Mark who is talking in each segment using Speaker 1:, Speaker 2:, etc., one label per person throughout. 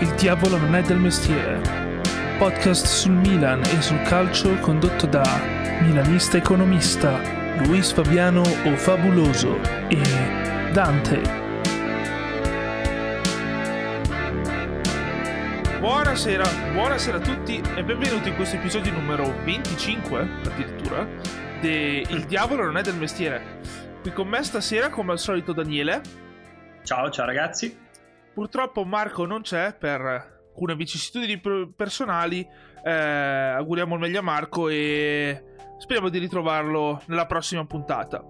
Speaker 1: Il diavolo non è del mestiere. Podcast sul Milan e sul calcio condotto da milanista economista Luis Fabiano o Fabuloso e Dante. Buonasera, buonasera a tutti e benvenuti in questo episodio numero 25 addirittura di Il diavolo non è del mestiere. Qui con me stasera come al solito Daniele.
Speaker 2: Ciao, ciao ragazzi.
Speaker 1: Purtroppo Marco non c'è per alcune vicissitudini personali. Eh, auguriamo il meglio a Marco e speriamo di ritrovarlo nella prossima puntata.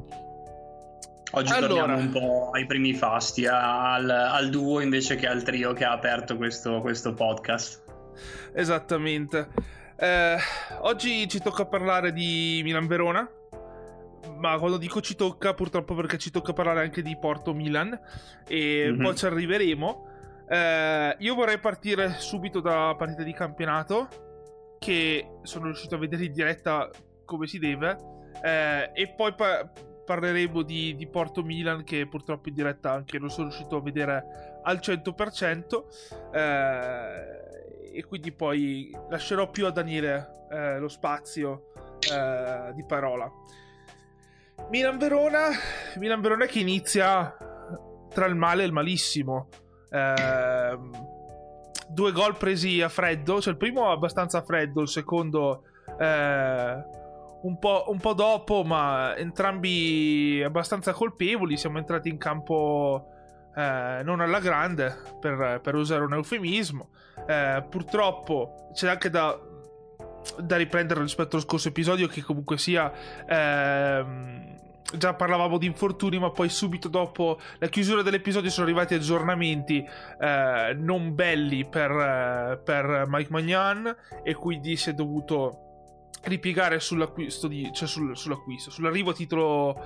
Speaker 2: Oggi allora, torniamo un po' ai primi fasti, al, al, duo invece che al trio che ha aperto questo, questo podcast.
Speaker 1: Esattamente. Eh, oggi ci tocca parlare di Milan-Verona, ma quando dico ci tocca, purtroppo perché ci tocca parlare anche di Porto Milan e mm-hmm. poi ci arriveremo. Eh, io vorrei partire subito da partita di campionato che sono riuscito a vedere in diretta come si deve eh, e poi pa- parleremo di, di, Porto Milan che purtroppo in diretta anche non sono riuscito a vedere al 100% eh, e quindi poi lascerò più a Daniele eh, lo spazio eh, di parola. Milan-Verona, Milan-Verona che inizia tra il male e il malissimo. Eh, due gol presi a freddo, cioè il primo abbastanza freddo, il secondo eh, un, po', un, po', dopo, ma entrambi abbastanza colpevoli. Siamo entrati in campo eh, non alla grande, per, per, usare un eufemismo. Eh, purtroppo c'è anche da, da riprendere rispetto allo scorso episodio che comunque sia... Ehm, già parlavamo di infortuni, ma poi subito dopo la chiusura dell'episodio sono arrivati aggiornamenti eh, non belli per, eh, per, Mike Magnan e quindi si è dovuto ripiegare sull'acquisto, di, cioè sul, sull'acquisto sull'arrivo a titolo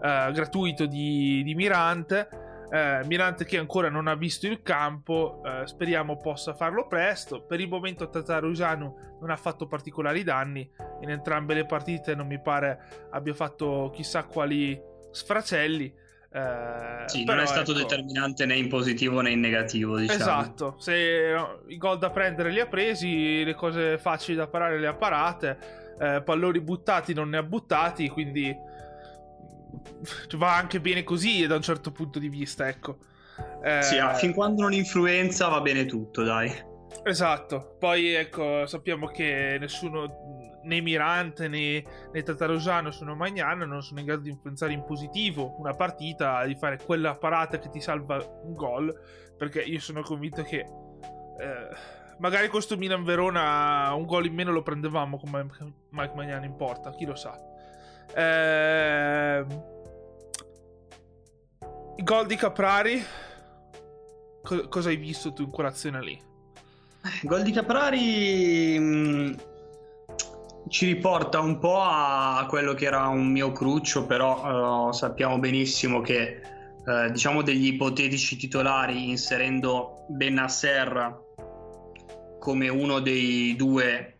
Speaker 1: eh, gratuito di, di Mirante eh, Mirante che ancora non ha visto il campo, eh, speriamo possa farlo presto. Per il momento Tatarusanu non ha fatto particolari danni, in entrambe le partite non mi pare abbia fatto chissà quali sfracelli.
Speaker 2: Eh, sì, non è stato ecco... determinante né in positivo né in negativo. Diciamo.
Speaker 1: Esatto, se i gol da prendere li ha presi, le cose facili da parare le ha parate, eh, palloni buttati non ne ha buttati, quindi va anche bene così da un certo punto di vista, ecco.
Speaker 2: Eh... Sì, fin quando non influenza va bene tutto, dai.
Speaker 1: Esatto, poi ecco, sappiamo che nessuno, né Mirante né, né Tatarosano sono Magnan, non sono in grado di influenzare in positivo una partita, di fare quella parata che ti salva un gol, perché io sono convinto che eh, magari questo Milan Verona un gol in meno lo prendevamo come Mike Magnan in porta, chi lo sa. Eh, I gol di Caprari. Co- cosa hai visto tu in quell'azione lì?
Speaker 2: Gol di Caprari mh, mm, ci riporta un po' a quello che era un mio cruccio, però uh, sappiamo benissimo che uh, diciamo degli ipotetici titolari inserendo Benasser come uno dei due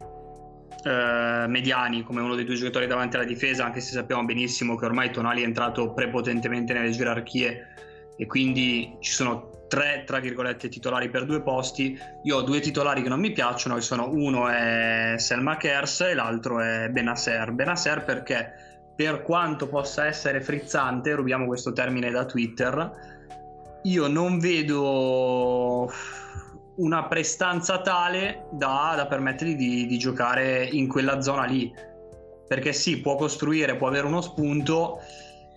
Speaker 2: eh, mediani come uno dei due giocatori davanti alla difesa, anche se sappiamo benissimo che ormai Tonali è entrato prepotentemente nelle gerarchie e quindi ci sono tre, tra virgolette, titolari per due posti. Io ho due titolari che non mi piacciono, che sono uno è Selma Kers e l'altro è Benasser. Benasser perché per quanto possa essere frizzante, rubiamo questo termine da Twitter, io non vedo una prestanza tale da, da permettergli di, di, giocare in quella zona lì. Perché sì, può costruire, può avere uno spunto,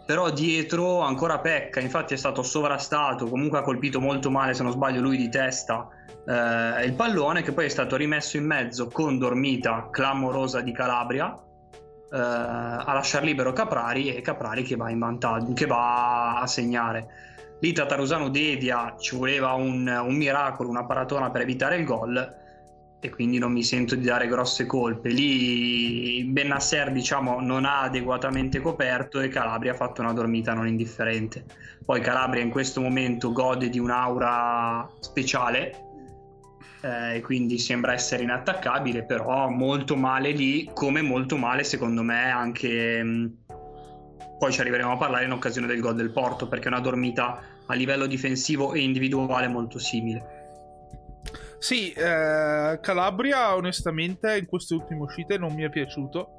Speaker 2: però dietro ancora pecca. Infatti è stato sovrastato, comunque ha colpito molto male, se non sbaglio, lui di testa eh, il pallone, che poi è stato rimesso in mezzo con dormita clamorosa di Calabria. Eh, a lasciar libero Caprari e Caprari che va in vantaggio, che va a segnare lì Tatarusano Dedia ci voleva un, un miracolo, una paratona per evitare il gol e quindi non mi sento di dare grosse colpe. Lì Bennasser diciamo non ha adeguatamente coperto e Calabria ha fatto una dormita non indifferente. Poi Calabria in questo momento gode di un'aura speciale eh, quindi sembra essere inattaccabile, però molto male lì, come molto male secondo me anche... Mh, poi ci arriveremo a parlare in occasione del gol del Porto perché è una dormita a livello difensivo e individuale molto simile.
Speaker 1: Sì, eh, Calabria onestamente in queste ultime uscite non mi è piaciuto.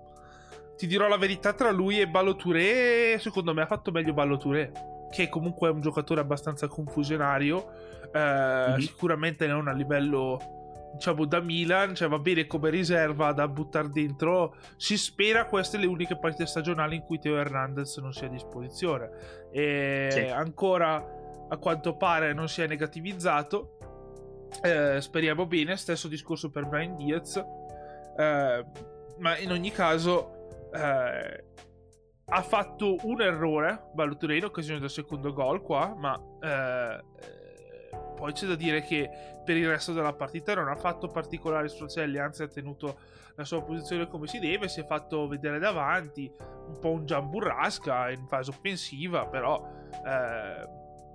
Speaker 1: Ti dirò la verità, tra lui e Ballo Touré, secondo me ha fatto meglio Ballo Touré, che comunque è un giocatore abbastanza confusionario, eh, mm-hmm. sicuramente non a livello diciamo da Milan, cioè va bene come riserva da buttare dentro. Si spera queste le uniche partite stagionali in cui Teo Hernandez non sia a disposizione. E sì. ancora a quanto pare non si è negativizzato. Eh, speriamo bene. Stesso discorso per Brian Diaz. Eh, ma in ogni caso eh, ha fatto un errore Balotelli in occasione del secondo gol qua, ma eh, poi c'è da dire che per il resto della partita non ha fatto particolari sfracelli, anzi ha tenuto la sua posizione come si deve, si è fatto vedere davanti, un po' un Giamburrasca in fase offensiva, però eh,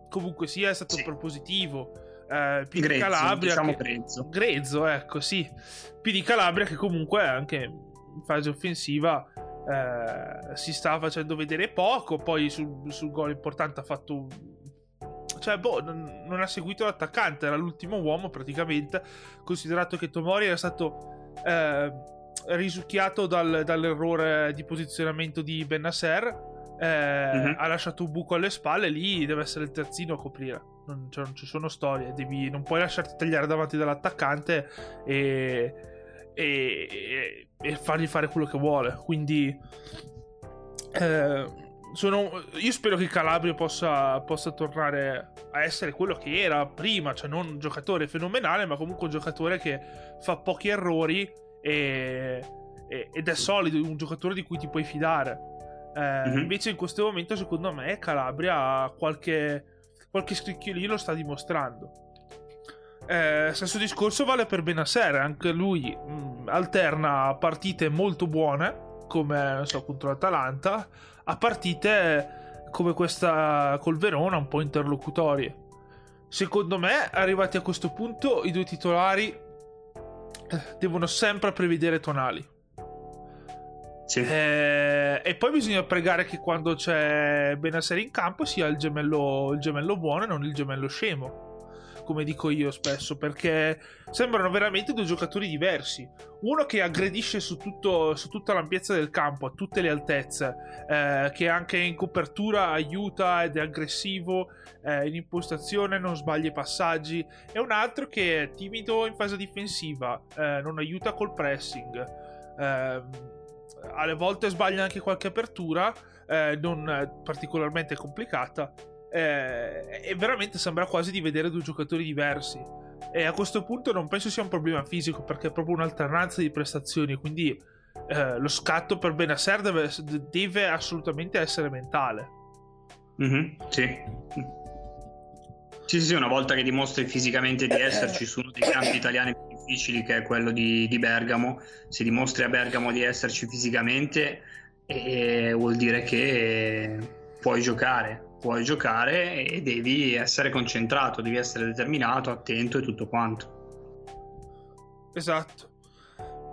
Speaker 1: comunque sia è stato sì. propositivo. Eh, grezzo, di Calabria
Speaker 2: diciamo
Speaker 1: che...
Speaker 2: grezzo.
Speaker 1: grezzo, ecco sì. Di Calabria che comunque anche in fase offensiva eh, si sta facendo vedere poco, poi sul, sul gol importante ha fatto un cioè, boh, non, non, ha seguito l'attaccante, era l'ultimo uomo praticamente, considerato che Tomori era stato eh, risucchiato dal, dall'errore di posizionamento di Benasser. Eh, mm-hmm. Ha lasciato un buco alle spalle, lì deve essere il terzino a coprire. Non, cioè, non ci sono storie, devi, non puoi lasciarti tagliare davanti dall'attaccante e, e, e fargli fare quello che vuole. Quindi, eh, sono, io spero che Calabria possa, possa, tornare a essere quello che era prima, cioè non un giocatore fenomenale, ma comunque un giocatore che fa pochi errori e, e, ed è solido, un giocatore di cui ti puoi fidare. Eh, mm-hmm. Invece in questo momento, secondo me, Calabria qualche, qualche scricchiolino lo sta dimostrando. Eh, stesso discorso vale per Benasser, anche lui mh, mm, alterna partite molto buone, come so, contro l'Atalanta, a partite come questa col Verona un po' interlocutorie. Secondo me, arrivati a questo punto, i due titolari eh, devono sempre prevedere tonali. Sì. Eh, e poi bisogna pregare che quando c'è Benasser in campo sia il gemello, il gemello buono e non il gemello scemo come dico io spesso, perché sembrano veramente due giocatori diversi. Uno che aggredisce su, tutto, su tutta l'ampiezza del campo, a tutte le altezze, eh, che anche in copertura aiuta ed è aggressivo, eh, in impostazione non sbaglia i passaggi, e un altro che è timido in fase difensiva, eh, non aiuta col pressing. Ehm, alle volte sbaglia anche qualche apertura, eh, non particolarmente complicata, eh, e veramente sembra quasi di vedere due giocatori diversi. E a questo punto non penso sia un problema fisico perché è proprio un'alternanza di prestazioni. Quindi eh, lo scatto per Benasser deve, deve assolutamente essere mentale.
Speaker 2: Mm-hmm, sì. Sì, sì, una volta che dimostri fisicamente di esserci su uno dei campi italiani più difficili, che è quello di, di Bergamo, se dimostri a Bergamo di esserci fisicamente, eh, vuol dire che puoi giocare puoi giocare e devi essere concentrato, devi essere determinato, attento e tutto quanto.
Speaker 1: Esatto.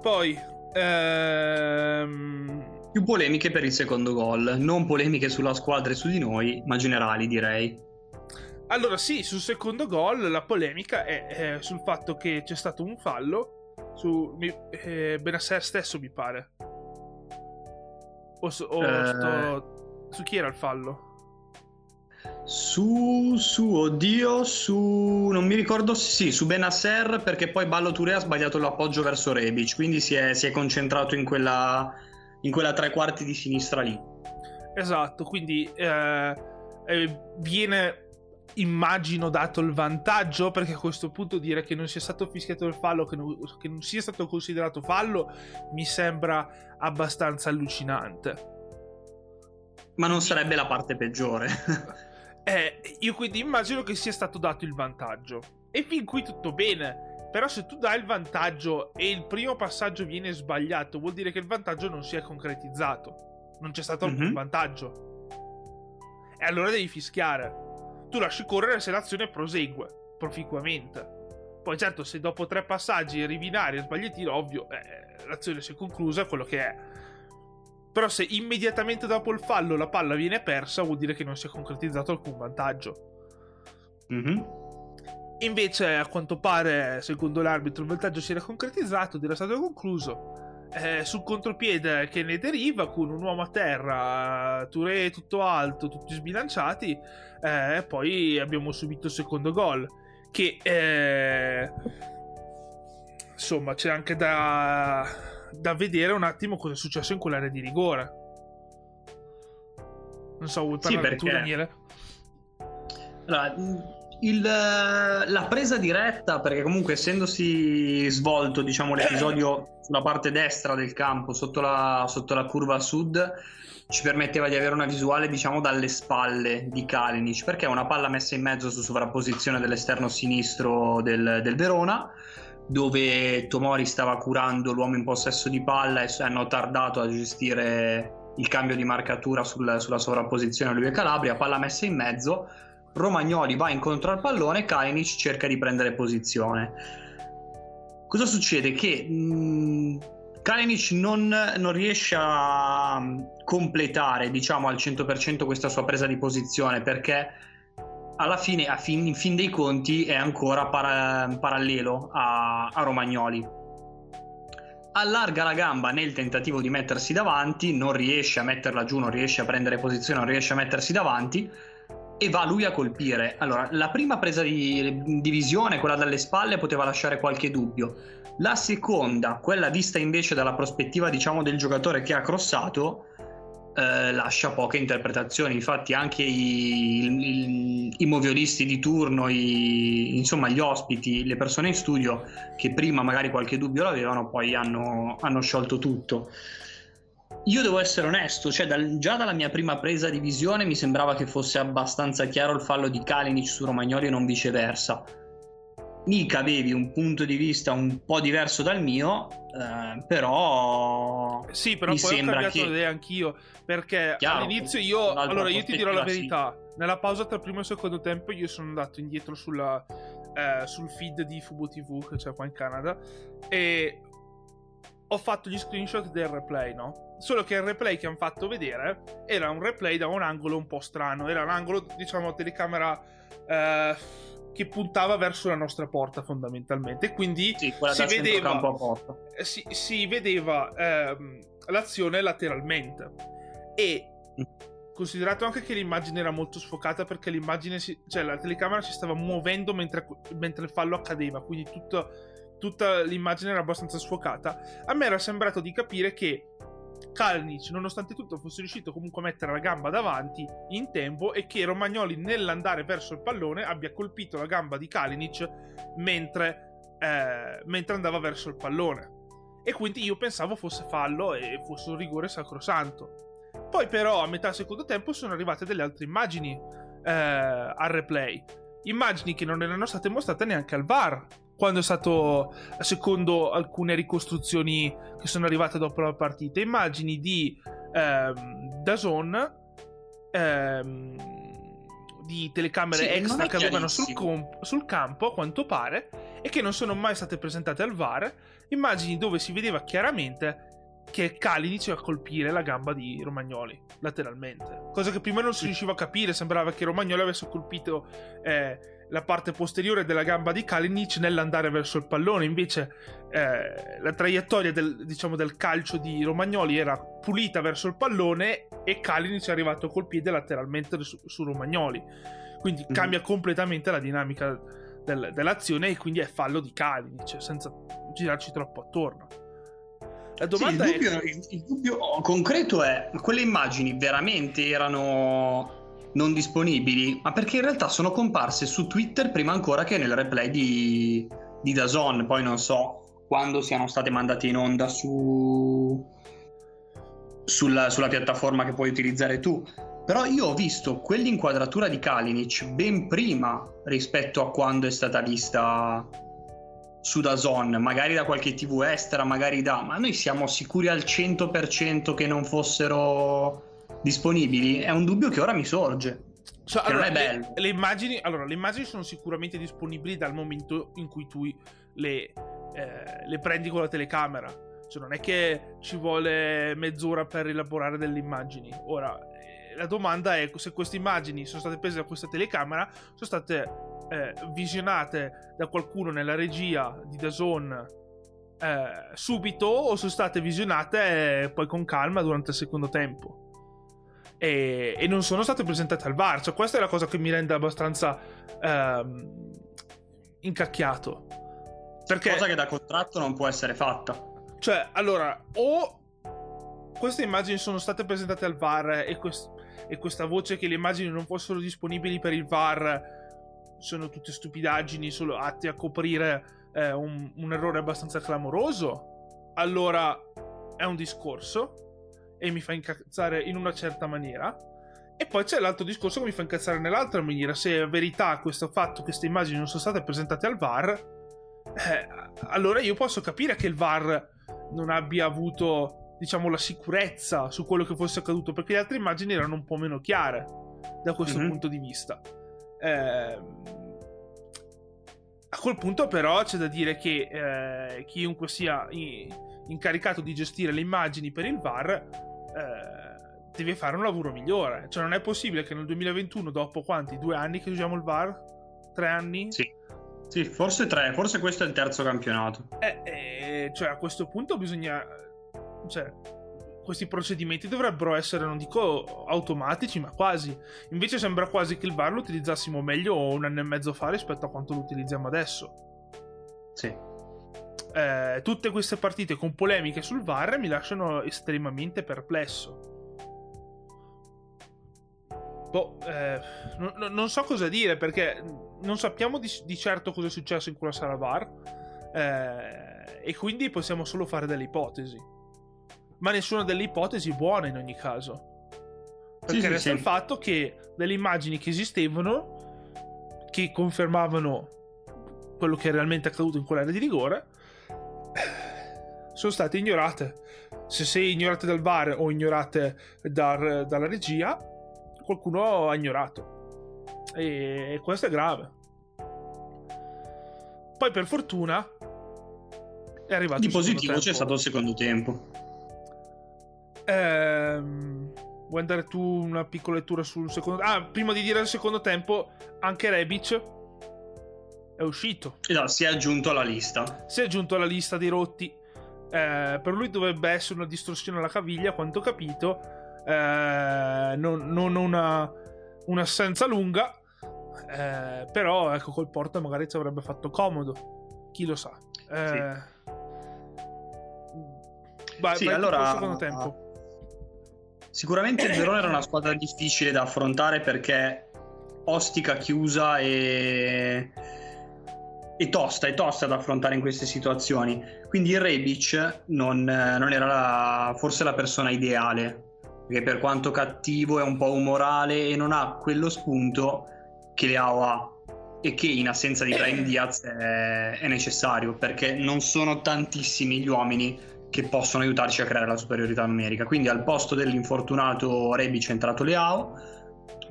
Speaker 1: Poi, ehm...
Speaker 2: più polemiche per il secondo gol, non polemiche sulla squadra e su di noi, ma generali direi.
Speaker 1: Allora sì, sul secondo gol la polemica è, è sul fatto che c'è stato un fallo su eh, Benasser stesso mi pare. O, o eh... sto... su chi era il fallo?
Speaker 2: Su, su, oddio, su, non mi ricordo, sì, su Benasser perché poi Ballo Touré ha sbagliato l'appoggio verso Rebic, quindi si è, si è concentrato in quella, in quella, tre quarti di sinistra lì.
Speaker 1: Esatto, quindi eh, eh, viene, immagino, dato il vantaggio perché a questo punto dire che non sia stato fischiato il fallo, che non, che non sia stato considerato fallo, mi sembra abbastanza allucinante.
Speaker 2: Ma non sarebbe la parte peggiore.
Speaker 1: Eh, io quindi immagino che sia stato dato il vantaggio. E fin qui tutto bene. Però se tu dai il vantaggio e il primo passaggio viene sbagliato, vuol dire che il vantaggio non si è concretizzato. Non c'è stato alcun mm-hmm. vantaggio. E allora devi fischiare. Tu lasci correre se l'azione prosegue proficuamente. Poi certo, se dopo tre passaggi arrivi in aria e sbagli tiro, ovvio, eh, l'azione si è conclusa, quello che è. Però se immediatamente dopo il fallo la palla viene persa, vuol dire che non si è concretizzato alcun vantaggio.
Speaker 2: Mm-hmm.
Speaker 1: Invece, a quanto pare, secondo l'arbitro, il vantaggio si era concretizzato ed era stato concluso. Eh, sul contropiede che ne deriva, con un uomo a terra, Touré tutto alto, tutti sbilanciati, eh, poi abbiamo subito il secondo gol. Che eh, insomma, c'è anche da, da vedere un attimo cosa è successo in quell'area di rigore. Non so, vuoi parlare sì, perché... tu, Daniele?
Speaker 2: Allora, il, la presa diretta, perché comunque essendosi svolto diciamo, l'episodio sulla parte destra del campo, sotto la, sotto la curva sud, ci permetteva di avere una visuale diciamo dalle spalle di Kalinic, perché è una palla messa in mezzo su sovrapposizione dell'esterno sinistro del, del Verona, dove Tomori stava curando l'uomo in possesso di palla e hanno tardato a gestire il cambio di marcatura sul, sulla sovrapposizione lui e Calabria, palla messa in mezzo, Romagnoli va incontro al pallone, Kalinic cerca di prendere posizione. Cosa succede? Che mh, Kalinic non, non, riesce a completare diciamo al 100% questa sua presa di posizione perché alla fine, fin, in fin dei conti, è ancora para, parallelo a, a Romagnoli allarga la gamba nel tentativo di mettersi davanti, non riesce a metterla giù, non riesce a prendere posizione, non riesce a mettersi davanti e va lui a colpire. Allora, la prima presa di, di visione, quella dalle spalle, poteva lasciare qualche dubbio. La seconda, quella vista invece dalla prospettiva, diciamo, del giocatore che ha crossato, eh, lascia poche interpretazioni. Infatti, anche i, i, i moviolisti di turno, i, insomma, gli ospiti, le persone in studio che prima magari qualche dubbio l'avevano, poi hanno, hanno sciolto tutto. Io devo essere onesto, cioè dal, già dalla mia prima presa di visione mi sembrava che fosse abbastanza chiaro il fallo di Kalinic su Romagnoli e non viceversa. Mica avevi un punto di vista un po' diverso dal mio, eh, però.
Speaker 1: Sì, però mi poi ho cambiato che... idea anch'io. Perché Chiaro, all'inizio io. Allora, io ti dirò la verità. Sì. Nella pausa tra il primo e il secondo tempo, io sono andato indietro sulla, eh, sul feed di Fubo TV che c'è qua in Canada. E ho fatto gli screenshot del replay, no? Solo che il replay che hanno fatto vedere era un replay da un angolo un po' strano. Era un angolo, diciamo, telecamera. Eh, che puntava verso la nostra porta fondamentalmente. Quindi
Speaker 2: sì, si, vedeva,
Speaker 1: si, si, vedeva, ehm, l'azione lateralmente. E mm. considerato anche che l'immagine era molto sfocata perché l'immagine, si, cioè la telecamera si stava muovendo mentre, mentre il fallo accadeva, quindi tutto, tutta l'immagine era abbastanza sfocata. A me era sembrato di capire che Kalinic, nonostante tutto, fosse riuscito comunque a mettere la gamba davanti in tempo e che Romagnoli, nell'andare verso il pallone, abbia colpito la gamba di Kalinic mentre, eh, mentre andava verso il pallone. E quindi io pensavo fosse fallo e fosse un rigore sacrosanto. Poi, però, a metà secondo tempo sono arrivate delle altre immagini eh, al replay. Immagini che non erano state mostrate neanche al VAR quando è stato, secondo alcune ricostruzioni che sono arrivate dopo la partita, immagini di ehm, Dazon, ehm, di telecamere sì, extra che avevano sul, comp- sul, campo, a quanto pare, e che non sono mai state presentate al VAR, immagini dove si vedeva chiaramente che Kalinic a colpire la gamba di Romagnoli lateralmente, cosa che prima non si riusciva a capire, sembrava che Romagnoli avesse colpito... Eh, la parte posteriore della gamba di Kalinic nell'andare verso il pallone. Invece eh, la traiettoria del, diciamo, del, calcio di Romagnoli era pulita verso il pallone e Kalinic è arrivato col piede lateralmente su, su Romagnoli. Quindi mm. cambia completamente la dinamica del, dell'azione e quindi è fallo di Kalinic senza girarci troppo attorno.
Speaker 2: La domanda sì, il, dubbio, è... il, il dubbio concreto è: quelle immagini veramente erano non disponibili, ma perché in realtà sono comparse su Twitter prima ancora che nel replay di, di Dazon, poi non so quando siano state mandate in onda su, sulla, sulla piattaforma che puoi utilizzare tu. Però io ho visto quell'inquadratura di Kalinic ben prima rispetto a quando è stata vista su Dazon, magari da qualche TV estera, magari da... Ma noi siamo sicuri al 100% che non fossero disponibili è un dubbio che ora mi sorge.
Speaker 1: So, allora, non è bello. Le, le, immagini, allora, le immagini sono sicuramente disponibili dal momento in cui tu le, eh, le prendi con la telecamera. Cioè, non è che ci vuole mezz'ora per elaborare delle immagini. Ora, eh, la domanda è se queste immagini sono state prese da questa telecamera, sono state eh, visionate da qualcuno nella regia di Dazon eh, subito o sono state visionate eh, poi con calma durante il secondo tempo. E, e, non sono state presentate al VAR. Cioè, questa è la cosa che mi rende abbastanza ehm, incacchiato.
Speaker 2: Perché... Cosa che da contratto non può essere fatta.
Speaker 1: Cioè, allora, o queste immagini sono state presentate al VAR e, quest- e questa voce che le immagini non fossero disponibili per il VAR sono tutte stupidaggini solo atti a coprire eh, un, un errore abbastanza clamoroso, allora è un discorso e mi fa incazzare in una certa maniera. E poi c'è l'altro discorso che mi fa incazzare nell'altra maniera. Se è verità questo fatto queste immagini non sono state presentate al VAR, eh, allora io posso capire che il VAR non abbia avuto, diciamo, la sicurezza su quello che fosse accaduto, perché le altre immagini erano un po' meno chiare da questo mm-hmm. punto di vista. Eh, a quel punto, però, c'è da dire che eh, chiunque sia incaricato di gestire le immagini per il VAR eh, deve fare un lavoro migliore. Cioè, non è possibile che nel 2021, dopo quanti? Due anni che usiamo il VAR? Tre anni?
Speaker 2: Sì. Sì, forse tre, forse questo è il terzo campionato.
Speaker 1: Eh, eh, cioè, a questo punto bisogna. Cioè, questi procedimenti dovrebbero essere, non dico automatici, ma quasi. Invece sembra quasi che il VAR lo utilizzassimo meglio un anno e mezzo fa rispetto a quanto lo utilizziamo adesso.
Speaker 2: Sì.
Speaker 1: Eh, tutte queste partite con polemiche sul VAR mi lasciano estremamente perplesso. Boh, eh, non, non, so cosa dire perché non sappiamo di, di, certo cosa è successo in quella sala VAR. Eh, e quindi possiamo solo fare delle ipotesi ma nessuna delle ipotesi buona in ogni caso. Perché sì, resta sì, il fatto che delle immagini che esistevano, che confermavano quello che è realmente accaduto in quell'area di rigore, sono state ignorate. Se sei ignorate dal VAR o ignorate dar, dalla regia, qualcuno ha ignorato. E questo è grave. Poi per fortuna è arrivato
Speaker 2: di positivo c'è stato il secondo tempo.
Speaker 1: Ehm, vuoi andare tu una piccola lettura sul secondo Ah, prima di dire il secondo tempo, anche Rebic è uscito.
Speaker 2: Esatto, si è aggiunto alla lista.
Speaker 1: Si è aggiunto alla lista dei rotti. Eh, per lui dovrebbe essere una distorsione alla caviglia, quanto ho capito. Eh, non, non una, un'assenza lunga. Eh, però ecco col Porto magari ci avrebbe fatto comodo. Chi lo sa. Eh, sì.
Speaker 2: Vai, sì, vai allora, secondo tempo. Sicuramente il Verona era una squadra difficile da affrontare perché ostica, chiusa e... e tosta, è tosta da affrontare in queste situazioni. Quindi il Rebic non, non era la, forse la persona ideale, perché per quanto cattivo è un po' umorale e non ha quello spunto che Leao ha e che in assenza di Brian Diaz è, è necessario, perché non sono tantissimi gli uomini che possono aiutarci a creare la superiorità numerica. Quindi al posto dell'infortunato Rebic è entrato Leao,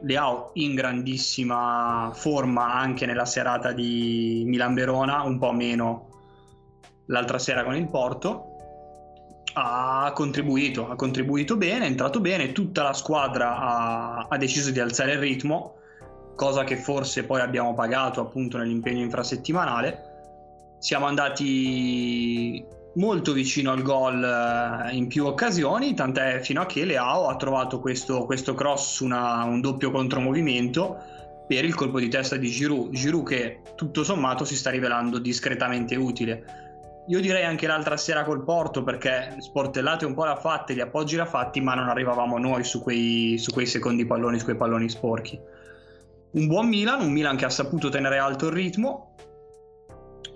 Speaker 2: Leao in grandissima forma anche nella serata di Milan-Verona, un po' meno l'altra sera con il Porto. Ha contribuito, ha contribuito bene, è entrato bene, tutta la squadra ha, ha deciso di alzare il ritmo, cosa che forse poi abbiamo pagato appunto nell'impegno infrasettimanale. Siamo andati molto vicino al gol eh, in più occasioni, tant'è fino a che Leao ha trovato questo, questo cross una, un doppio contromovimento per il colpo di testa di Giroud. Giroud che tutto sommato si sta rivelando discretamente utile. Io direi anche l'altra sera col Porto perché sportellate un po' l'ha fatte, gli appoggi l'ha fatti, ma non arrivavamo noi su quei, su quei secondi palloni, su quei palloni sporchi. Un buon Milan, un Milan che ha saputo tenere alto il ritmo,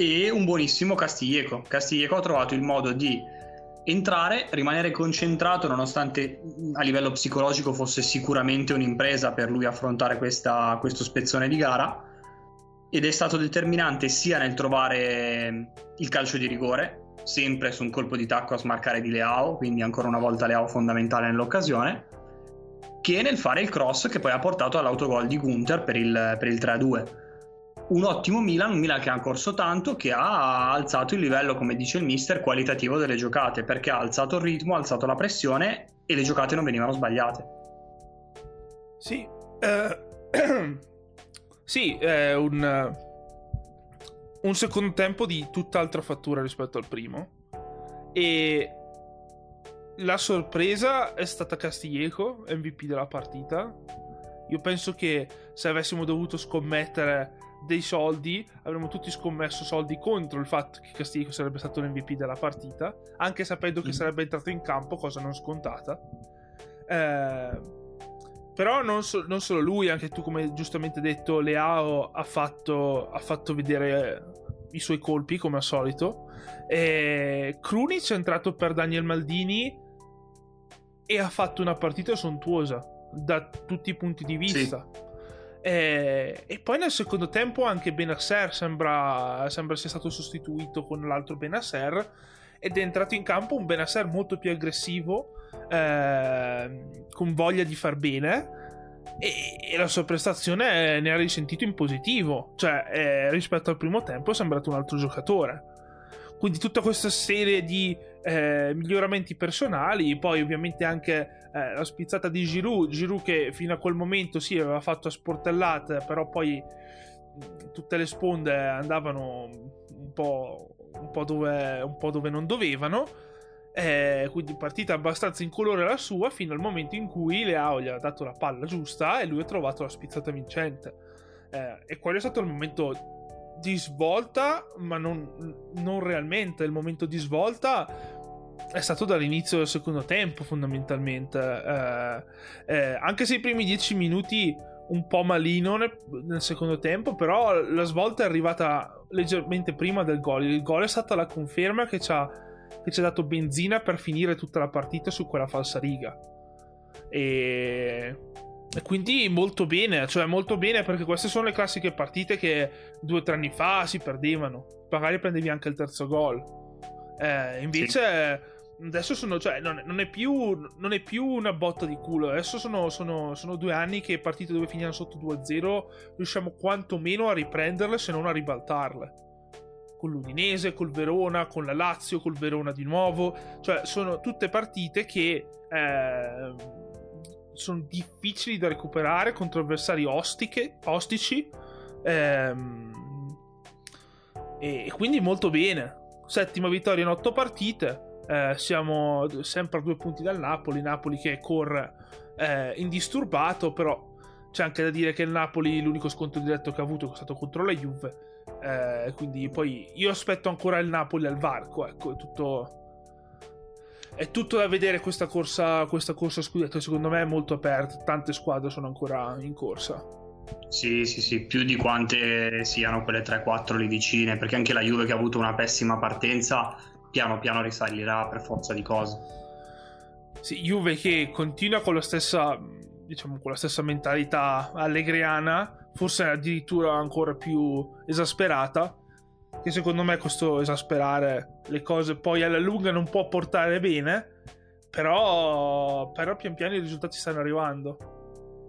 Speaker 2: e un buonissimo Castiglieco. Castiglieco ha trovato il modo di entrare, rimanere concentrato nonostante a livello psicologico fosse sicuramente un'impresa per lui affrontare questa, questo spezzone di gara ed è stato determinante sia nel trovare il calcio di rigore, sempre su un colpo di tacco a smarcare di Leao, quindi ancora una volta Leao fondamentale nell'occasione, che nel fare il cross che poi ha portato all'autogol di Gunther per il, per il 3-2 un ottimo Milan, un Milan che ha corso tanto, che ha alzato il livello, come dice il mister, qualitativo delle giocate, perché ha alzato il ritmo, ha alzato la pressione e le giocate non venivano sbagliate.
Speaker 1: Sì, eh, sì, è un, un secondo tempo di tutt'altra fattura rispetto al primo. E la sorpresa è stata Castillejo, MVP della partita. Io penso che se avessimo dovuto scommettere dei soldi, avremmo tutti scommesso soldi contro il fatto che Castillejo sarebbe stato l'MVP della partita, anche sapendo che mm. sarebbe entrato in campo, cosa non scontata. Eh, però non, so, non, solo lui, anche tu, come giustamente detto, Leao ha fatto, ha fatto vedere i suoi colpi, come al solito. E Krunic è entrato per Daniel Maldini e ha fatto una partita sontuosa da tutti i punti di vista. Sì. E, e, poi nel secondo tempo anche Benasser sembra, sembra sia stato sostituito con l'altro Benasser ed è entrato in campo un Benasser molto più aggressivo eh, con voglia di far bene e, e, la sua prestazione ne ha risentito in positivo, cioè eh, rispetto al primo tempo è sembrato un altro giocatore. Quindi tutta questa serie di eh, miglioramenti personali, poi ovviamente anche eh, la spizzata di Giroud, Giroud che fino a quel momento sì aveva fatto a sportellate, però poi tutte le sponde andavano un po', un po', dove, un po dove non dovevano eh, quindi partita abbastanza incolore la sua fino al momento in cui Leao gli ha dato la palla giusta e lui ha trovato la spizzata vincente. Eh, e quello è stato il momento di svolta, ma non, non realmente. Il momento di svolta è stato dall'inizio del secondo tempo, fondamentalmente. Eh, eh, anche se i primi dieci minuti un po' malino nel, nel, secondo tempo, però la svolta è arrivata leggermente prima del gol. Il gol è stata la conferma che ci ha che ci ha dato benzina per finire tutta la partita su quella falsa riga. E... quindi molto bene, cioè molto bene perché queste sono le classiche partite che due o tre anni fa si perdevano. Magari prendevi anche il terzo gol. Eh, invece... Sì adesso sono, cioè, non, non, è più, non, è più, una botta di culo. Adesso sono, sono, sono, due anni che partite dove finiamo sotto 2-0 riusciamo quantomeno a riprenderle se non a ribaltarle con l'Udinese, col Verona, con la Lazio, col Verona di nuovo. Cioè, sono tutte partite che eh, sono difficili da recuperare contro avversari ostiche, ostici. Ehm, e quindi molto bene. Settima vittoria in otto partite. Eh, siamo sempre a due punti dal Napoli. Napoli che corre eh, indisturbato, però c'è anche da dire che il Napoli l'unico scontro diretto che ha avuto è stato contro la Juve eh, quindi poi io aspetto ancora il Napoli al varco. Ecco, è tutto. È tutto da vedere questa corsa, questa corsa scudetto. Secondo me è molto aperta. Tante squadre sono ancora in corsa.
Speaker 2: Sì, sì, sì, più di quante siano quelle 3-4 lì vicine. Perché anche la Juve che ha avuto una pessima partenza, piano piano risalirà per forza di cose.
Speaker 1: Sì, Juve che continua con la stessa, diciamo, con la stessa mentalità allegriana forse addirittura ancora più esasperata. Che secondo me questo esasperare le cose poi alla lunga non può portare bene. Però, però pian piano i risultati stanno arrivando.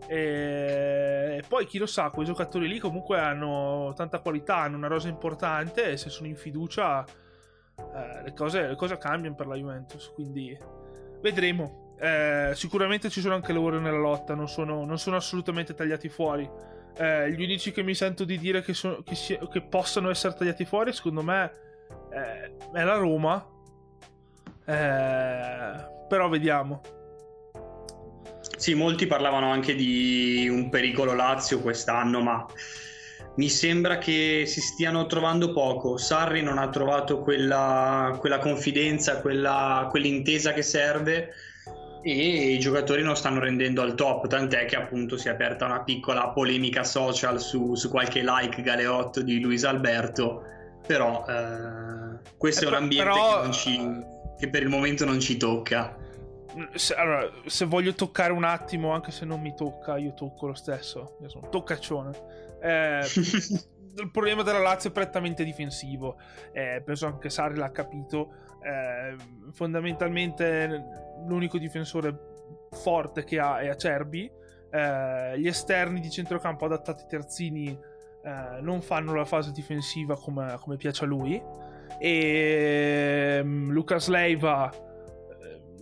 Speaker 1: E poi chi lo sa, quei giocatori lì comunque hanno tanta qualità, hanno una rosa importante e se sono in fiducia eh, le, cose, le, cose, cambiano per la Juventus. Quindi vedremo. Eh, sicuramente ci sono anche loro nella lotta, non sono, non sono assolutamente tagliati fuori eh, gli unici che mi sento di dire che, so, che, si, che possano essere tagliati fuori, secondo me, eh, è la Roma. Eh, però vediamo.
Speaker 2: Sì, molti parlavano anche di un pericolo Lazio quest'anno, ma mi sembra che si stiano trovando poco. Sarri non ha trovato quella, quella confidenza, quella, quell'intesa che serve e i giocatori non stanno rendendo al top, tant'è che appunto si è aperta una piccola polemica social su, su qualche like galeotto di Luis Alberto, però eh, questo eh, è un ambiente però... che, ci, che, per il momento non ci tocca.
Speaker 1: Se, allora, se voglio toccare un attimo, anche se non mi tocca, io tocco lo stesso, io sono toccaccione. Eh, il problema della Lazio è prettamente difensivo, eh, penso anche Sari l'ha capito. Eh, fondamentalmente l'unico difensore forte che ha è Acerbi. Eh, gli esterni di centrocampo adattati terzini eh, non fanno la fase difensiva come, come piace a lui. E um, Lucas Leiva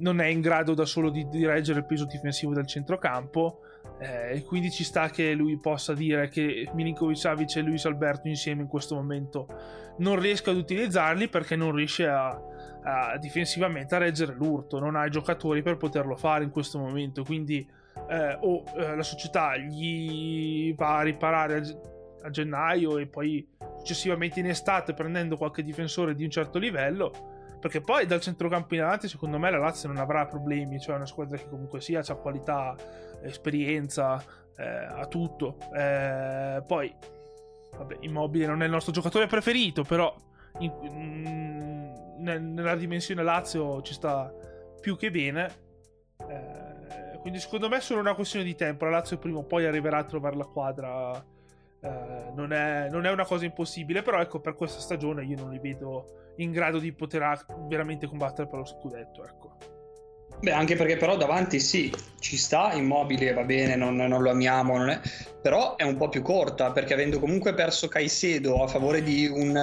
Speaker 1: non è in grado da solo di, di reggere il peso difensivo del centrocampo. eh, e quindi ci sta che lui possa dire che Milinkovic Savic e Luis Alberto insieme in questo momento non riesca ad utilizzarli perché non riesce a, a difensivamente a reggere l'urto, non ha i giocatori per poterlo fare in questo momento, quindi eh, o eh, la società gli va a riparare a, a gennaio e poi successivamente in estate prendendo qualche difensore di un certo livello perché poi dal centrocampo in avanti secondo me la Lazio non avrà problemi cioè è una squadra che comunque sia ha qualità esperienza eh, ha tutto. Eh, poi vabbè Immobile non è il nostro giocatore preferito però in, in, nella dimensione Lazio ci sta più che bene. Eh, quindi secondo me è solo una questione di tempo. La Lazio prima o poi arriverà a trovare la quadra eh, non, è, non, è, una cosa impossibile, però ecco, per questa stagione io non li vedo in grado di poter veramente combattere per lo scudetto. Ecco.
Speaker 2: Beh, anche perché però davanti sì, ci sta immobile, va bene, non, non lo amiamo, non è... però è un po' più corta perché avendo comunque perso Caicedo a favore di un,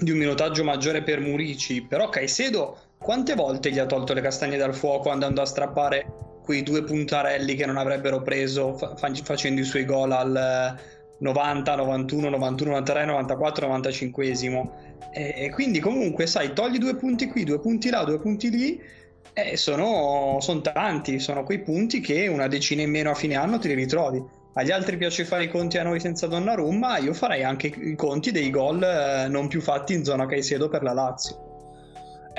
Speaker 2: di un minutaggio maggiore per Murici, però Caicedo quante volte gli ha tolto le castagne dal fuoco andando a strappare quei due puntarelli che non avrebbero preso fa- facendo i suoi gol al 90, 91, 91, 93, 94, 95 e, e quindi comunque sai togli due punti qui, due punti là, due punti lì e sono, sono tanti, sono quei punti che una decina in meno a fine anno te li ritrovi agli altri piace fare i conti a noi senza Donnarumma, io farei anche i conti dei gol eh, non più fatti in zona Caicedo per la Lazio.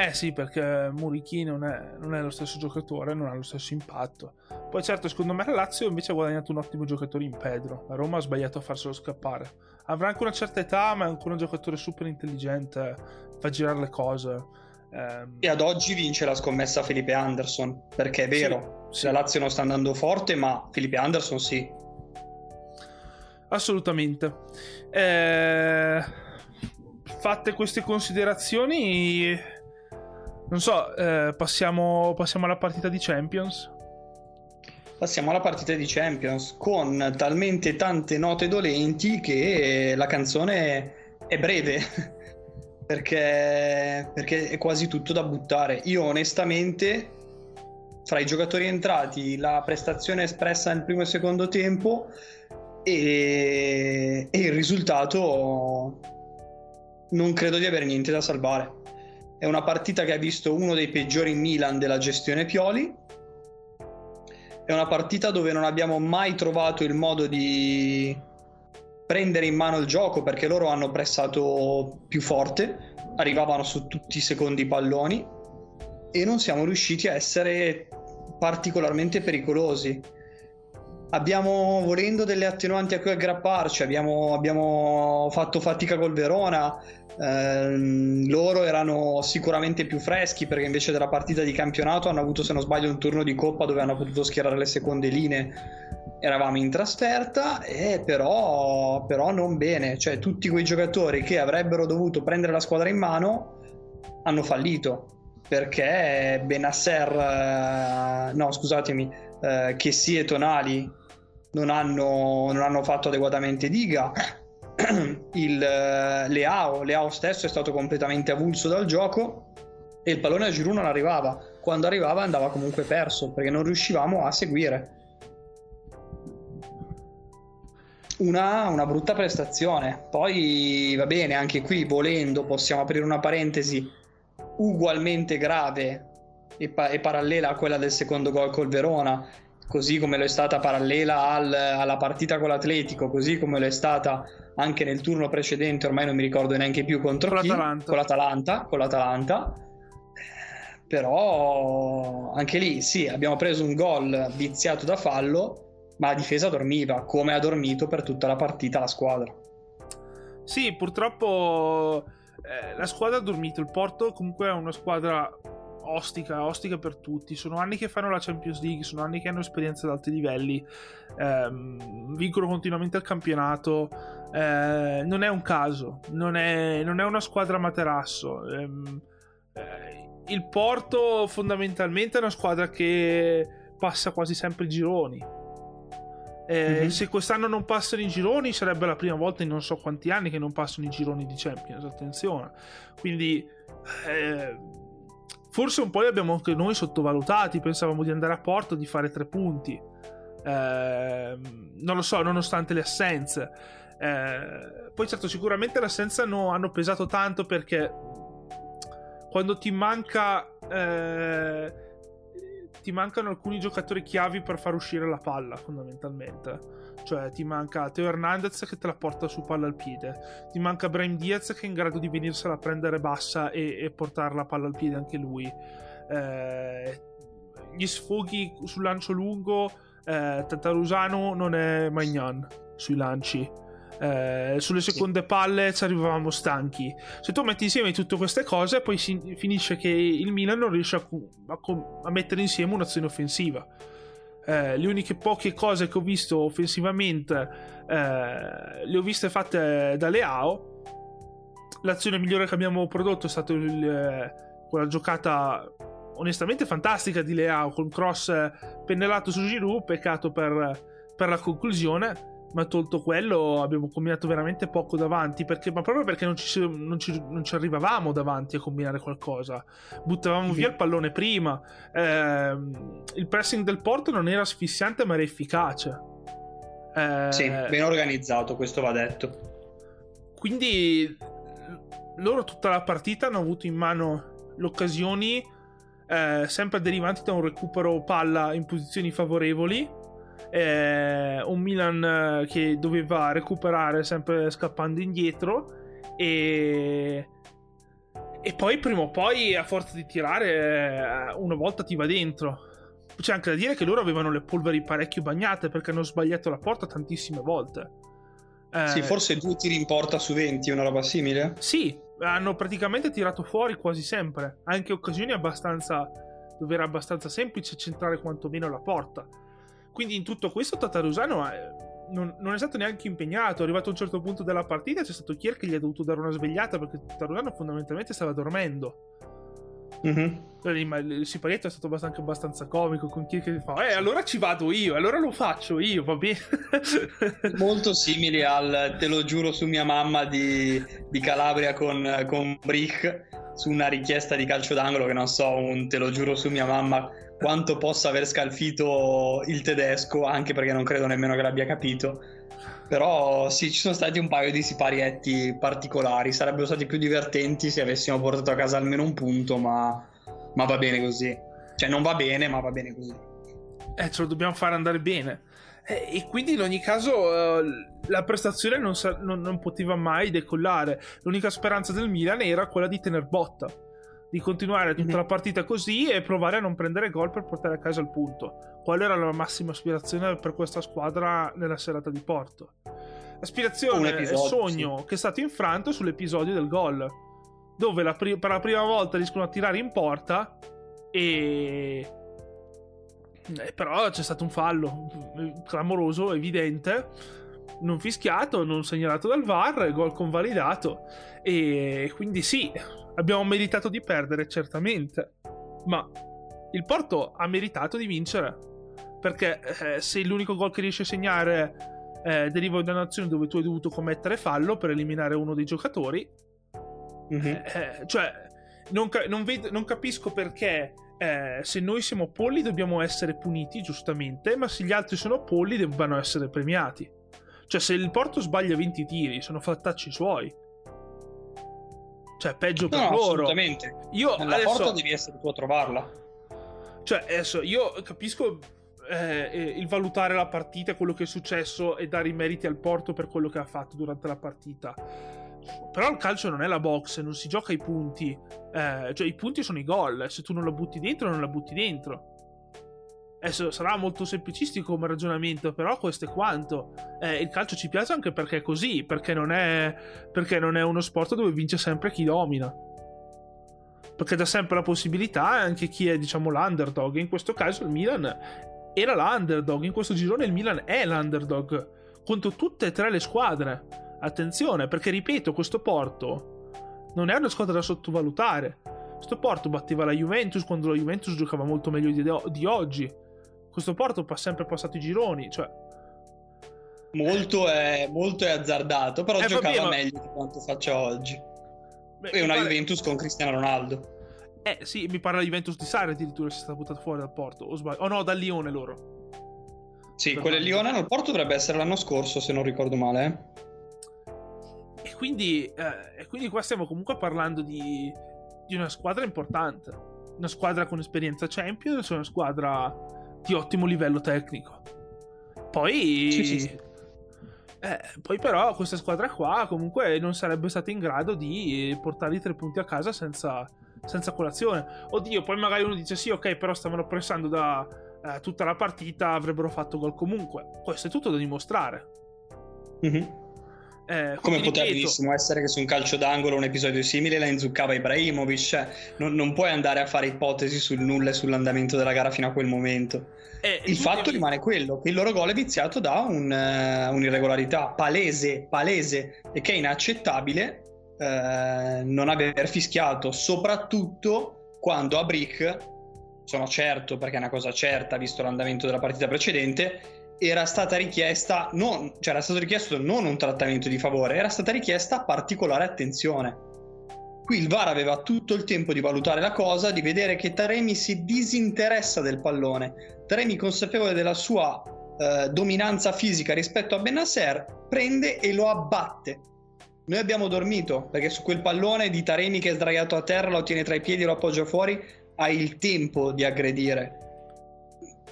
Speaker 1: Eh sì, perché Murichi non è, non è, lo stesso giocatore, non ha lo stesso impatto. Poi certo, secondo me la Lazio invece ha guadagnato un ottimo giocatore in Pedro. La Roma ha sbagliato a farselo scappare. Avrà anche una certa età, ma è ancora un giocatore super intelligente, fa girare le cose.
Speaker 2: Ehm... E ad oggi vince la scommessa Felipe Anderson, perché è vero, sì, sì. la Lazio non sta andando forte, ma Felipe Anderson sì.
Speaker 1: Assolutamente. Eh... Fatte queste considerazioni non so, eh, passiamo, passiamo alla partita di Champions.
Speaker 2: Passiamo alla partita di Champions con talmente tante note dolenti che la canzone è breve perché, perché è quasi tutto da buttare. Io onestamente fra i giocatori entrati, la prestazione espressa nel primo e secondo tempo e, e il risultato non credo di avere niente da salvare. È una partita che ha visto uno dei peggiori Milan della gestione Pioli. È una partita dove non abbiamo mai trovato il modo di prendere in mano il gioco perché loro hanno pressato più forte, arrivavano su tutti i secondi palloni e non siamo riusciti a essere particolarmente pericolosi. Abbiamo volendo delle attenuanti a cui aggrapparci, abbiamo, abbiamo fatto fatica col Verona, eh, loro erano sicuramente più freschi perché invece della partita di campionato hanno avuto se non sbaglio un turno di coppa dove hanno potuto schierare le seconde linee. Eravamo in trasferta e però, però non bene. Cioè tutti quei giocatori che avrebbero dovuto prendere la squadra in mano hanno fallito perché Benasser eh, no scusatemi eh, Chessi e Tonali non hanno, non hanno fatto adeguatamente diga il eh, Leao, Leao stesso è stato completamente avulso dal gioco e il pallone a Giroud non arrivava. Quando arrivava andava comunque perso perché non riuscivamo a seguire. Una, una, brutta prestazione. Poi va bene, anche qui volendo possiamo aprire una parentesi ugualmente grave e, pa- e parallela a quella del secondo gol col Verona, così come lo è stata parallela al, alla partita con l'Atletico, così come lo è stata anche nel turno precedente, ormai non mi ricordo neanche più contro con chi, l'Atalanta. con l'Atalanta, con l'Atalanta. Però anche lì sì, abbiamo preso un gol viziato da fallo, ma la difesa dormiva, come ha dormito per tutta la partita la squadra.
Speaker 1: Sì, purtroppo eh, la squadra ha dormito, il Porto comunque è una squadra ostica, ostica per tutti. Sono anni che fanno la Champions League, sono anni che hanno esperienze ad alti livelli, ehm, vincono continuamente il campionato. Eh, non è un caso, non è, non è una squadra materasso. Ehm, eh, il Porto fondamentalmente è una squadra che passa quasi sempre i gironi. Eh, mm-hmm. Se quest'anno non passano i gironi, sarebbe la prima volta in non so quanti anni che non passano i gironi di Champions. Attenzione, quindi eh, forse un po' li abbiamo anche noi sottovalutati. Pensavamo di andare a Porto di fare tre punti. Eh, non lo so, nonostante le assenze. Eh, poi, certo, sicuramente le assenze hanno, hanno, pesato tanto perché quando ti manca. Eh, ti mancano alcuni giocatori chiavi per far uscire la palla, fondamentalmente. Cioè, ti manca Teo Hernandez che te la porta su palla al piede. Ti manca Brian Diaz che è in grado di venirsela a prendere bassa e, e portare la palla al piede anche lui. Eh, gli sfoghi sul lancio lungo, eh, Tatarusano non è Magnan sui lanci. Eh, sulle seconde palle ci arrivavamo stanchi. Se tu metti insieme tutte queste cose, poi si, finisce che il Milan non riesce a, a, a mettere insieme un'azione offensiva. Eh, le uniche poche cose che ho visto offensivamente eh, le ho viste fatte da Leao. L'azione migliore che abbiamo prodotto è stata eh, quella giocata onestamente fantastica di Leao con cross pennellato su Giroud. Peccato per, per la conclusione ma tolto quello abbiamo combinato veramente poco davanti perché, ma proprio perché non ci, non, ci, non ci, arrivavamo davanti a combinare qualcosa. Buttavamo via il pallone prima. Eh, il pressing del Porto non era asfissiante ma era efficace.
Speaker 2: Eh, sì, ben organizzato questo va detto.
Speaker 1: Quindi loro tutta la partita hanno avuto in mano le occasioni eh, sempre derivanti da un recupero palla in posizioni favorevoli eh, un Milan eh, che doveva recuperare sempre scappando indietro e e poi prima o poi a forza di tirare eh, una volta ti va dentro. C'è anche da dire che loro avevano le polveri parecchio bagnate perché hanno sbagliato la porta tantissime volte.
Speaker 2: Eh, sì forse due tiri in porta su 20 una roba simile?
Speaker 1: Sì hanno praticamente tirato fuori quasi sempre. Anche occasioni abbastanza dove era abbastanza semplice centrare quantomeno la porta quindi in tutto questo Tatarusano eh, non, non, è stato neanche impegnato. Arrivato a un certo punto della partita c'è stato Kier che gli ha dovuto dare una svegliata perché Tatarusano fondamentalmente stava dormendo. Mm-hmm. Il siparietto è stato anche abbastanza comico con chi che fa Eh allora ci vado io Allora lo faccio io va bene
Speaker 2: Molto simili al Te lo giuro su mia mamma di, di Calabria con, con Brick Su una richiesta di calcio d'angolo Che non so un Te lo giuro su mia mamma quanto possa aver scalfito il tedesco, anche perché non credo nemmeno che l'abbia capito. Però sì, ci sono stati un paio di siparietti particolari. Sarebbero stati più divertenti se avessimo portato a casa almeno un punto, ma, ma va bene così. Cioè, non va bene, ma va bene così.
Speaker 1: Eh, ce lo dobbiamo fare andare bene. Eh, e quindi in ogni caso uh, la prestazione non, sa- non, non poteva mai decollare. L'unica speranza del Milan era quella di tener botta di continuare tutta la partita così e provare a non prendere gol per portare a casa il punto. Qual era la massima aspirazione per questa squadra nella serata di Porto? Aspirazione e sogno sì. che è stato infranto sull'episodio del gol, dove la pri- per la prima volta riescono a tirare in porta e... Eh, però c'è stato un fallo clamoroso, evidente, non fischiato, non segnalato dal VAR, gol convalidato e quindi sì, Abbiamo meritato di perdere, certamente, ma il Porto ha meritato di vincere. Perché eh, se l'unico gol che riesci a segnare eh, deriva da un'azione dove tu hai dovuto commettere fallo per eliminare uno dei giocatori, mm-hmm. eh, cioè, non, ca- non, ved- non, capisco perché eh, se noi siamo polli dobbiamo essere puniti, giustamente, ma se gli altri sono polli debbano essere premiati. Cioè, se il Porto sbaglia 20 tiri, sono fattacci suoi. Cioè, peggio per no, loro.
Speaker 2: Assolutamente. Io Nella adesso... porta devi essere tu a trovarla.
Speaker 1: Cioè, adesso io capisco eh, eh, il valutare la partita, quello che è successo e dare i meriti al Porto per quello che ha fatto durante la partita. Però il calcio non è la box, non si gioca ai punti. Eh, cioè, i punti sono i gol. Se tu non lo butti dentro, non la butti dentro. Adesso sarà molto semplicistico come ragionamento, però questo è quanto. Eh, il calcio ci piace anche perché è così, perché non è, perché non è uno sport dove vince sempre chi domina. Perché dà sempre la possibilità anche chi è, diciamo, l'underdog. In questo caso il Milan era l'underdog, in questo girone il Milan è l'underdog contro tutte e tre le squadre. Attenzione, perché ripeto, questo Porto non è una squadra da sottovalutare. Questo Porto batteva la Juventus quando la Juventus giocava molto meglio di, di oggi questo Porto ha sempre passato i gironi, cioè...
Speaker 2: Molto è, molto è azzardato, però eh, giocava vabbè, ma... meglio di quanto faccia oggi. Beh, e una pare... Juventus con Cristiano Ronaldo.
Speaker 1: Eh sì, mi parla di Juventus di Sari addirittura si è stata buttata fuori dal Porto, o sbaglio? Oh no, dal Lione loro.
Speaker 2: Sì, quello del Lione al Porto dovrebbe essere l'anno scorso, se non ricordo male.
Speaker 1: Eh. E quindi, eh, e quindi qua stiamo comunque parlando di, di una squadra importante. Una squadra con esperienza Champions, una squadra di ottimo livello tecnico. Poi... Sì, sì, sì. Eh, poi però questa squadra qua comunque non sarebbe stata in grado di portare i tre punti a casa senza, senza colazione. Oddio, poi magari uno dice sì, ok, però stavano pressando da eh, tutta la partita, avrebbero fatto gol comunque. Questo è tutto da dimostrare.
Speaker 2: Mm-hmm. Eh, come poteva benissimo essere che su un calcio d'angolo un episodio simile la inzuccava Ibrahimovic, cioè, non, non, puoi andare a fare ipotesi sul nulla e sull'andamento della gara fino a quel momento. Eh, il fatto rimane quello, che il loro gol è viziato da un, uh, un'irregolarità palese, palese e che è inaccettabile uh, non aver fischiato, soprattutto quando a Brick, sono certo perché è una cosa certa visto l'andamento della partita precedente, era stata richiesta, non, cioè era stato richiesto non un trattamento di favore, era stata richiesta particolare attenzione. Qui il VAR aveva tutto il tempo di valutare la cosa, di vedere che Taremi si disinteressa del pallone. Taremi, consapevole della sua eh, dominanza fisica rispetto a Benasser, prende e lo abbatte. Noi abbiamo dormito perché su quel pallone di Taremi che è sdraiato a terra, lo tiene tra i piedi lo appoggia fuori, hai il tempo di aggredire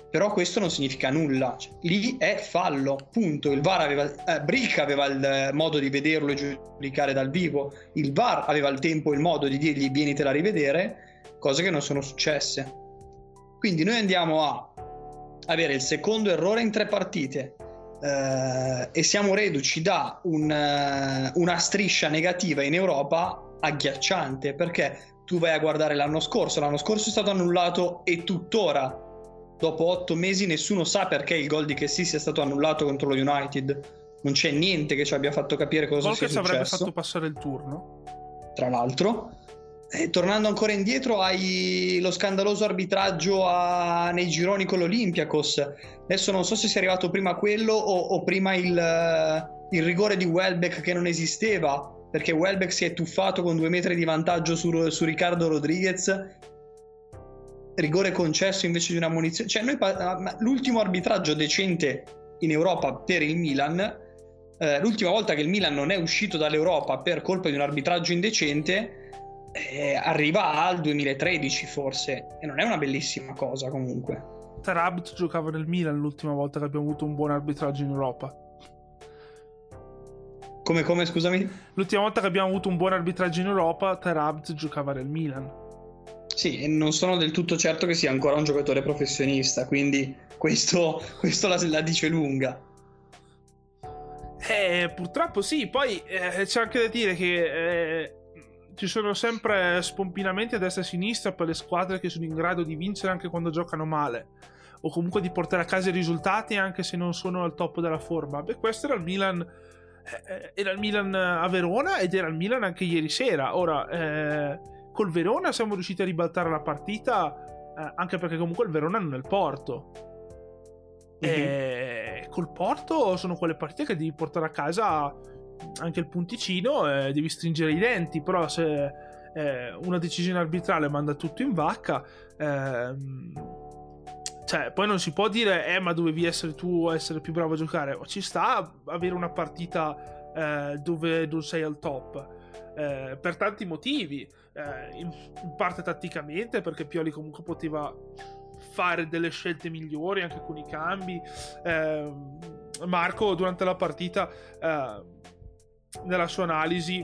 Speaker 2: però questo non significa nulla. Cioè, lì è fallo, punto. Il VAR aveva, eh, Brick aveva il modo di vederlo e giudicare dal vivo, il VAR aveva il tempo e il modo di dirgli vienitela a rivedere, cose che non sono successe. Quindi noi andiamo a avere il secondo errore in tre partite eh, e siamo reduci da un, uh, una striscia negativa in Europa agghiacciante perché tu vai a guardare l'anno scorso, l'anno scorso è stato annullato e tuttora dopo otto mesi nessuno sa perché il gol di Kessi sia stato annullato contro lo United. Non c'è niente che ci abbia fatto capire cosa sia successo.
Speaker 1: avrebbe fatto passare il turno.
Speaker 2: Tra l'altro. E tornando ancora indietro, hai lo scandaloso arbitraggio a... nei gironi con l'Olympiakos. Adesso non so se sia arrivato prima quello o, o prima il, il, rigore di Welbeck che non esisteva, perché Welbeck si è tuffato con due metri di vantaggio su, su Riccardo Rodriguez rigore concesso invece di una munizione. Cioè, noi, l'ultimo arbitraggio decente in Europa per il Milan, eh, l'ultima volta che il Milan non è uscito dall'Europa per colpa di un arbitraggio indecente, eh, arriva al 2013 forse, e non è una bellissima cosa comunque.
Speaker 1: Tarabt giocava nel Milan l'ultima volta che abbiamo avuto un buon arbitraggio in Europa.
Speaker 2: Come, come, scusami?
Speaker 1: L'ultima volta che abbiamo avuto un buon arbitraggio in Europa, Tarabt giocava nel Milan.
Speaker 2: Sì, e non sono del tutto certo che sia ancora un giocatore professionista, quindi questo, questo la, la, dice lunga.
Speaker 1: Eh, purtroppo sì, poi eh, c'è anche da dire che eh, ci sono sempre spompinamenti a destra e a sinistra per le squadre che sono in grado di vincere anche quando giocano male o comunque di portare a casa i risultati anche se non sono al top della forma. Beh, questo era il Milan eh, eh, era il Milan a Verona ed era il Milan anche ieri sera. Ora eh, col Verona siamo riusciti a ribaltare la partita, eh, anche perché comunque il Verona non è il Porto. Mm-hmm. E col Porto sono quelle partite che devi portare a casa anche il punticino e devi stringere i denti, però se eh, una decisione arbitrale manda tutto in vacca, ehm, cioè, poi non si può dire, eh, ma dovevi essere tu a essere più bravo a giocare. Ci sta avere una partita eh, dove non sei al top. Eh, per tanti motivi eh, in, in, parte tatticamente perché Pioli comunque poteva fare delle scelte migliori anche con i cambi. Eh, Marco durante la partita eh, nella sua analisi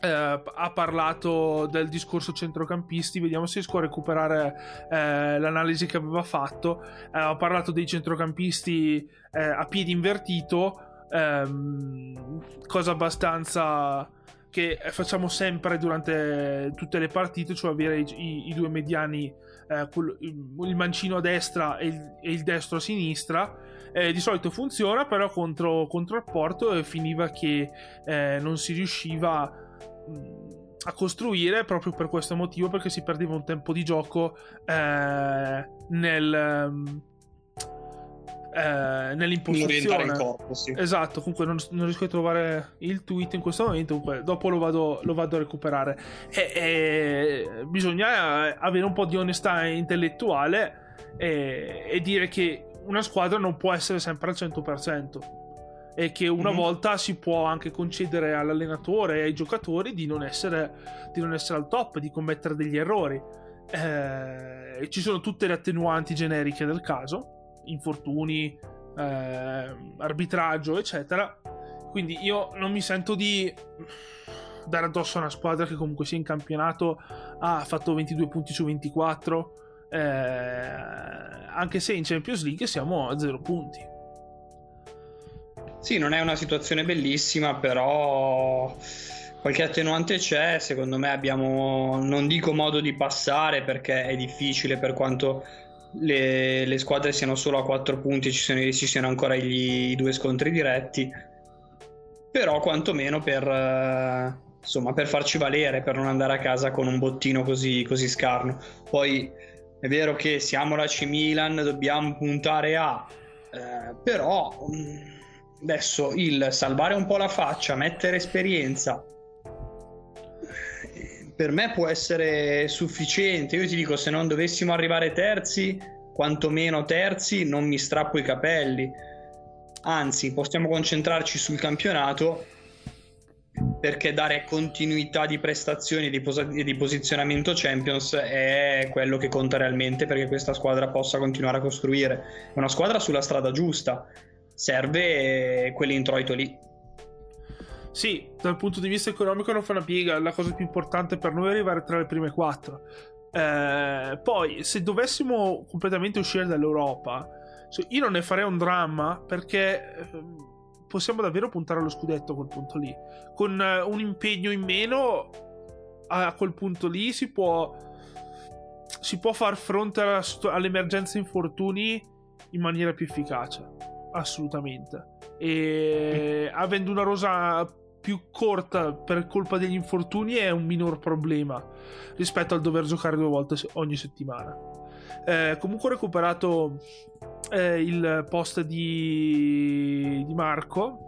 Speaker 1: eh, ha parlato del discorso centrocampisti. Vediamo se riesco a recuperare eh, l'analisi che aveva fatto. Ha parlato dei centrocampisti a piedi invertito. Ehm, cosa abbastanza che facciamo sempre durante tutte le partite, cioè avere i, i, due mediani, eh, il mancino a destra e il, e il destro a sinistra. Eh, di solito funziona, però contro, contro il Porto finiva che eh, non si riusciva mm, a costruire proprio per questo motivo, perché si perdeva un tempo di gioco eh, nel... Eh, nell'impostazione.
Speaker 2: il corpo, sì.
Speaker 1: Esatto, comunque non, non, riesco a trovare il tweet in questo momento, comunque dopo lo vado, lo vado a recuperare. E, e, bisogna avere un po' di onestà intellettuale e, e, dire che una squadra non può essere sempre al 100% e che una mm-hmm. volta si può anche concedere all'allenatore e ai giocatori di non essere, di non essere al top, di commettere degli errori. Eh, ci sono tutte le attenuanti generiche del caso infortuni, eh, arbitraggio, eccetera. Quindi io non mi sento di dare addosso a una squadra che comunque sia in campionato ha fatto 22 punti su 24, eh, anche se in Champions League siamo a 0 punti.
Speaker 2: Sì, non è una situazione bellissima, però qualche attenuante c'è. Secondo me abbiamo, non dico modo di passare perché è difficile per quanto le, le, squadre siano solo a 4 punti e ci, sono, ci siano ancora gli, i due scontri diretti, però quantomeno per, uh, insomma, per farci valere, per non andare a casa con un bottino così, così scarno. Poi è vero che siamo la C Milan, dobbiamo puntare a, eh, però mm, adesso il salvare un po' la faccia, mettere esperienza per me può essere sufficiente. Io ti dico, se non dovessimo arrivare terzi, quantomeno terzi, non mi strappo i capelli. Anzi, possiamo concentrarci sul campionato perché dare continuità di prestazioni e di, pos- di, posizionamento Champions è quello che conta realmente perché questa squadra possa continuare a costruire. Una squadra sulla strada giusta, serve quell'introito lì.
Speaker 1: Sì, dal punto di vista economico non fa una piega. La cosa più importante per noi è arrivare tra le prime quattro. Eh, poi, se dovessimo completamente uscire dall'Europa, io non ne farei un dramma perché ehm, possiamo davvero puntare allo scudetto a quel punto lì. Con eh, un impegno in meno, a quel punto lì si può, si può far fronte alla, all'emergenza infortuni in maniera più efficace. Assolutamente. E avendo una rosa più corta per colpa degli infortuni è un minor problema rispetto al dover giocare due volte ogni settimana. Eh, comunque ho recuperato eh, il post di, di Marco,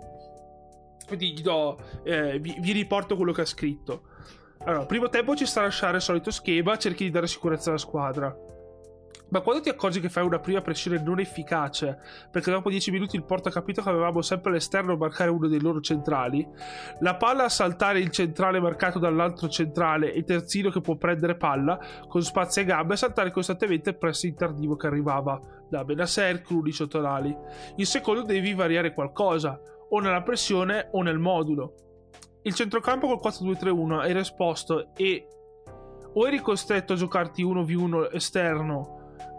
Speaker 1: quindi do, eh, vi, vi, riporto quello che ha scritto. Allora, primo tempo ci sta lasciare il solito schema, cerchi di dare sicurezza alla squadra. Ma quando ti accorgi che fai una prima pressione non efficace, perché dopo 10 minuti il porto ha capito che avevamo sempre all'esterno marcare uno dei loro centrali, la palla a saltare il centrale marcato dall'altro centrale e il terzino che può prendere palla con spazio e gambe e saltare costantemente il press tardivo che arrivava da Benasser, Krunic o Tonali. Il secondo devi variare qualcosa, o nella pressione o nel modulo. Il centrocampo col 4-2-3-1 era esposto e o eri costretto a giocarti 1v1 esterno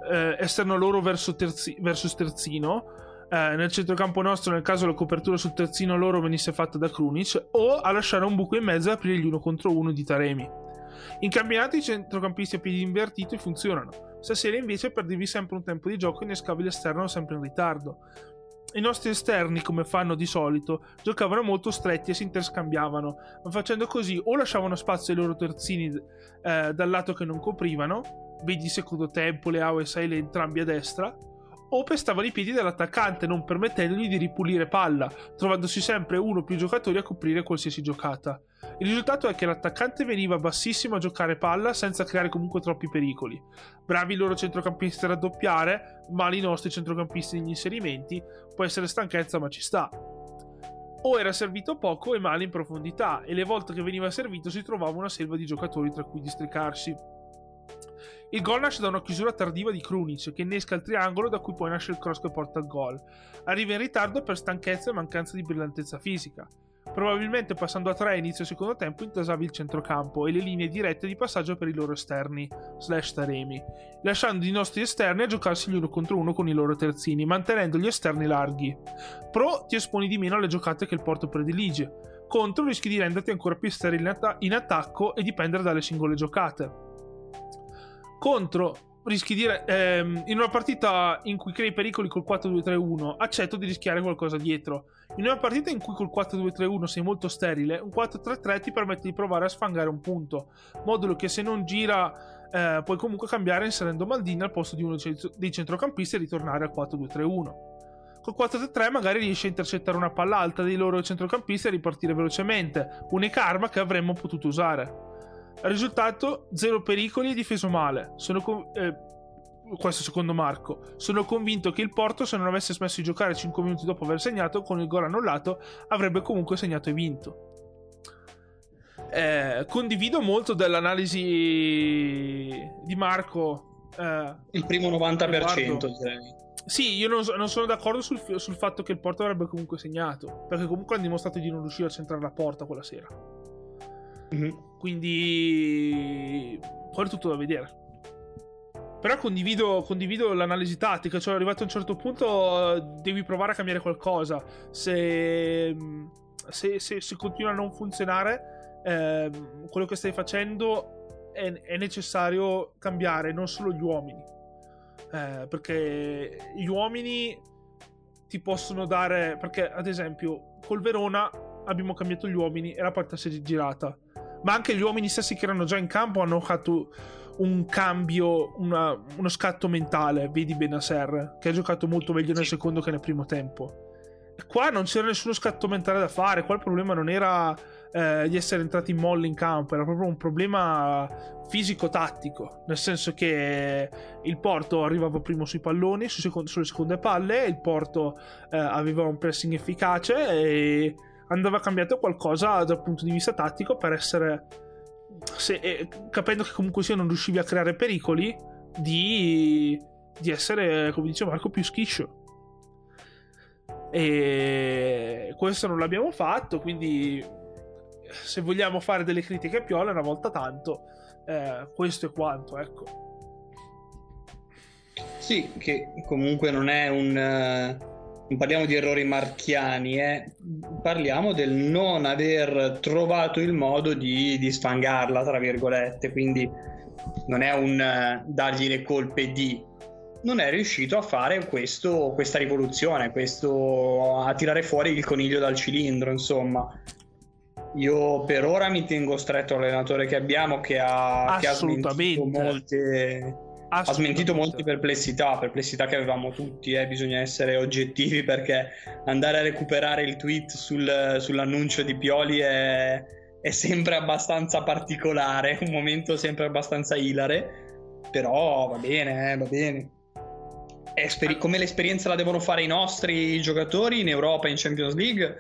Speaker 1: eh, esterno loro verso terzi, versus terzino. Eh, nel centrocampo nostro, nel caso la copertura sul terzino loro venisse fatta da Krunic, o a lasciare un buco in mezzo e aprire gli uno contro uno di Taremi. In campionato i centrocampisti a piedi invertiti funzionano. Stasera invece perdevi sempre un tempo di gioco e innescavi l'esterno sempre in ritardo. I nostri esterni, come fanno di solito, giocavano molto stretti e si interscambiavano, ma facendo così o lasciavano spazio ai loro terzini eh, dal lato che non coprivano, vedi secondo tempo Leao e Saile entrambi a destra, o pestavano i piedi dell'attaccante, non permettendogli di ripulire palla, trovandosi sempre uno o più giocatori a coprire qualsiasi giocata. Il risultato è che l'attaccante veniva bassissimo a giocare palla senza creare comunque troppi pericoli. Bravi i loro centrocampisti a raddoppiare, mali i nostri centrocampisti negli inserimenti, può essere stanchezza ma ci sta. O era servito poco e male in profondità, e le volte che veniva servito si trovava una selva di giocatori tra cui districarsi. Il gol nasce da una chiusura tardiva di Krunic che innesca il triangolo da cui poi nasce il cross che porta al gol. Arriva in ritardo per stanchezza e mancanza di brillantezza fisica. Probabilmente passando a 3 a inizio secondo tempo intasavi il centrocampo e le linee dirette di passaggio per i loro esterni, slash Taremi, lasciando i nostri esterni a giocarsi l'uno contro uno con i loro terzini, mantenendo gli esterni larghi. Pro ti esponi di meno alle giocate che il Porto predilige, contro rischi di renderti ancora più sterile in, atta- in attacco e dipendere dalle singole giocate contro rischi di ehm, in una partita in cui crei pericoli col 4-2-3-1 accetto di rischiare qualcosa dietro in una partita in cui col 4-2-3-1 sei molto sterile un 4-3-3 ti permette di provare a sfangare un punto modulo che se non gira eh, puoi comunque cambiare inserendo Maldini al posto di uno dei centrocampisti e ritornare al 4-2-3-1 Col 4-3 magari riesce a intercettare una palla alta dei loro centrocampisti e ripartire velocemente. Unica arma che avremmo potuto usare. Risultato: zero pericoli e difeso male. Sono eh, questo secondo Marco. Sono convinto che il Porto, se non avesse smesso di giocare 5 minuti dopo aver segnato, con il gol annullato, avrebbe comunque segnato e vinto. Eh, condivido molto dell'analisi di Marco. Eh,
Speaker 2: il primo 90%, direi.
Speaker 1: Sì, io non, non sono d'accordo sul, sul, fatto che il Porto avrebbe comunque segnato. Perché comunque hanno dimostrato di non riuscire a centrare la porta quella sera. Mm-hmm. Quindi. Poi è tutto da vedere. Però condivido, condivido, l'analisi tattica. Cioè, arrivato a un certo punto, devi provare a cambiare qualcosa. Se, se, se, se continua a non funzionare, eh, quello che stai facendo è, è, necessario cambiare non solo gli uomini. Eh, perché gli uomini ti possono dare. Perché, ad esempio, col Verona abbiamo cambiato gli uomini e la porta si è girata. Ma anche gli uomini stessi che erano già in campo hanno fatto un cambio, una, uno scatto mentale. Vedi Benasser, che ha giocato molto meglio nel secondo che nel primo tempo. Qua non c'era nessuno scatto mentale da fare. Qua il problema non era eh, di essere entrati in molle in campo, era proprio un problema fisico-tattico. Nel senso che il Porto arrivava primo sui palloni, su secondo, sulle seconde palle. Il Porto eh, aveva un pressing efficace e andava cambiato qualcosa dal punto di vista tattico per essere se, eh, capendo che comunque sia non riuscivi a creare pericoli, di, di essere, come dice Marco, più schiscio. E questo non l'abbiamo fatto, quindi se vogliamo fare delle critiche a Piola una volta tanto, eh, questo è quanto, ecco.
Speaker 2: Sì, che comunque non è un... Uh non parliamo di errori marchiani, eh. parliamo del non aver trovato il modo di, di sfangarla, tra virgolette, quindi non è un uh, dargli le colpe di... Non è riuscito a fare questo, questa rivoluzione, questo, a tirare fuori il coniglio dal cilindro, insomma. Io per ora mi tengo stretto all'allenatore che abbiamo che ha, che ha molte ha smentito molte perplessità, perplessità che avevamo tutti, eh. bisogna essere oggettivi perché andare a recuperare il tweet sul, sull'annuncio di Pioli è, è, sempre abbastanza particolare, un momento sempre abbastanza ilare, però va bene, eh, va bene. Esperi- come l'esperienza la devono fare i nostri giocatori in Europa, in Champions League,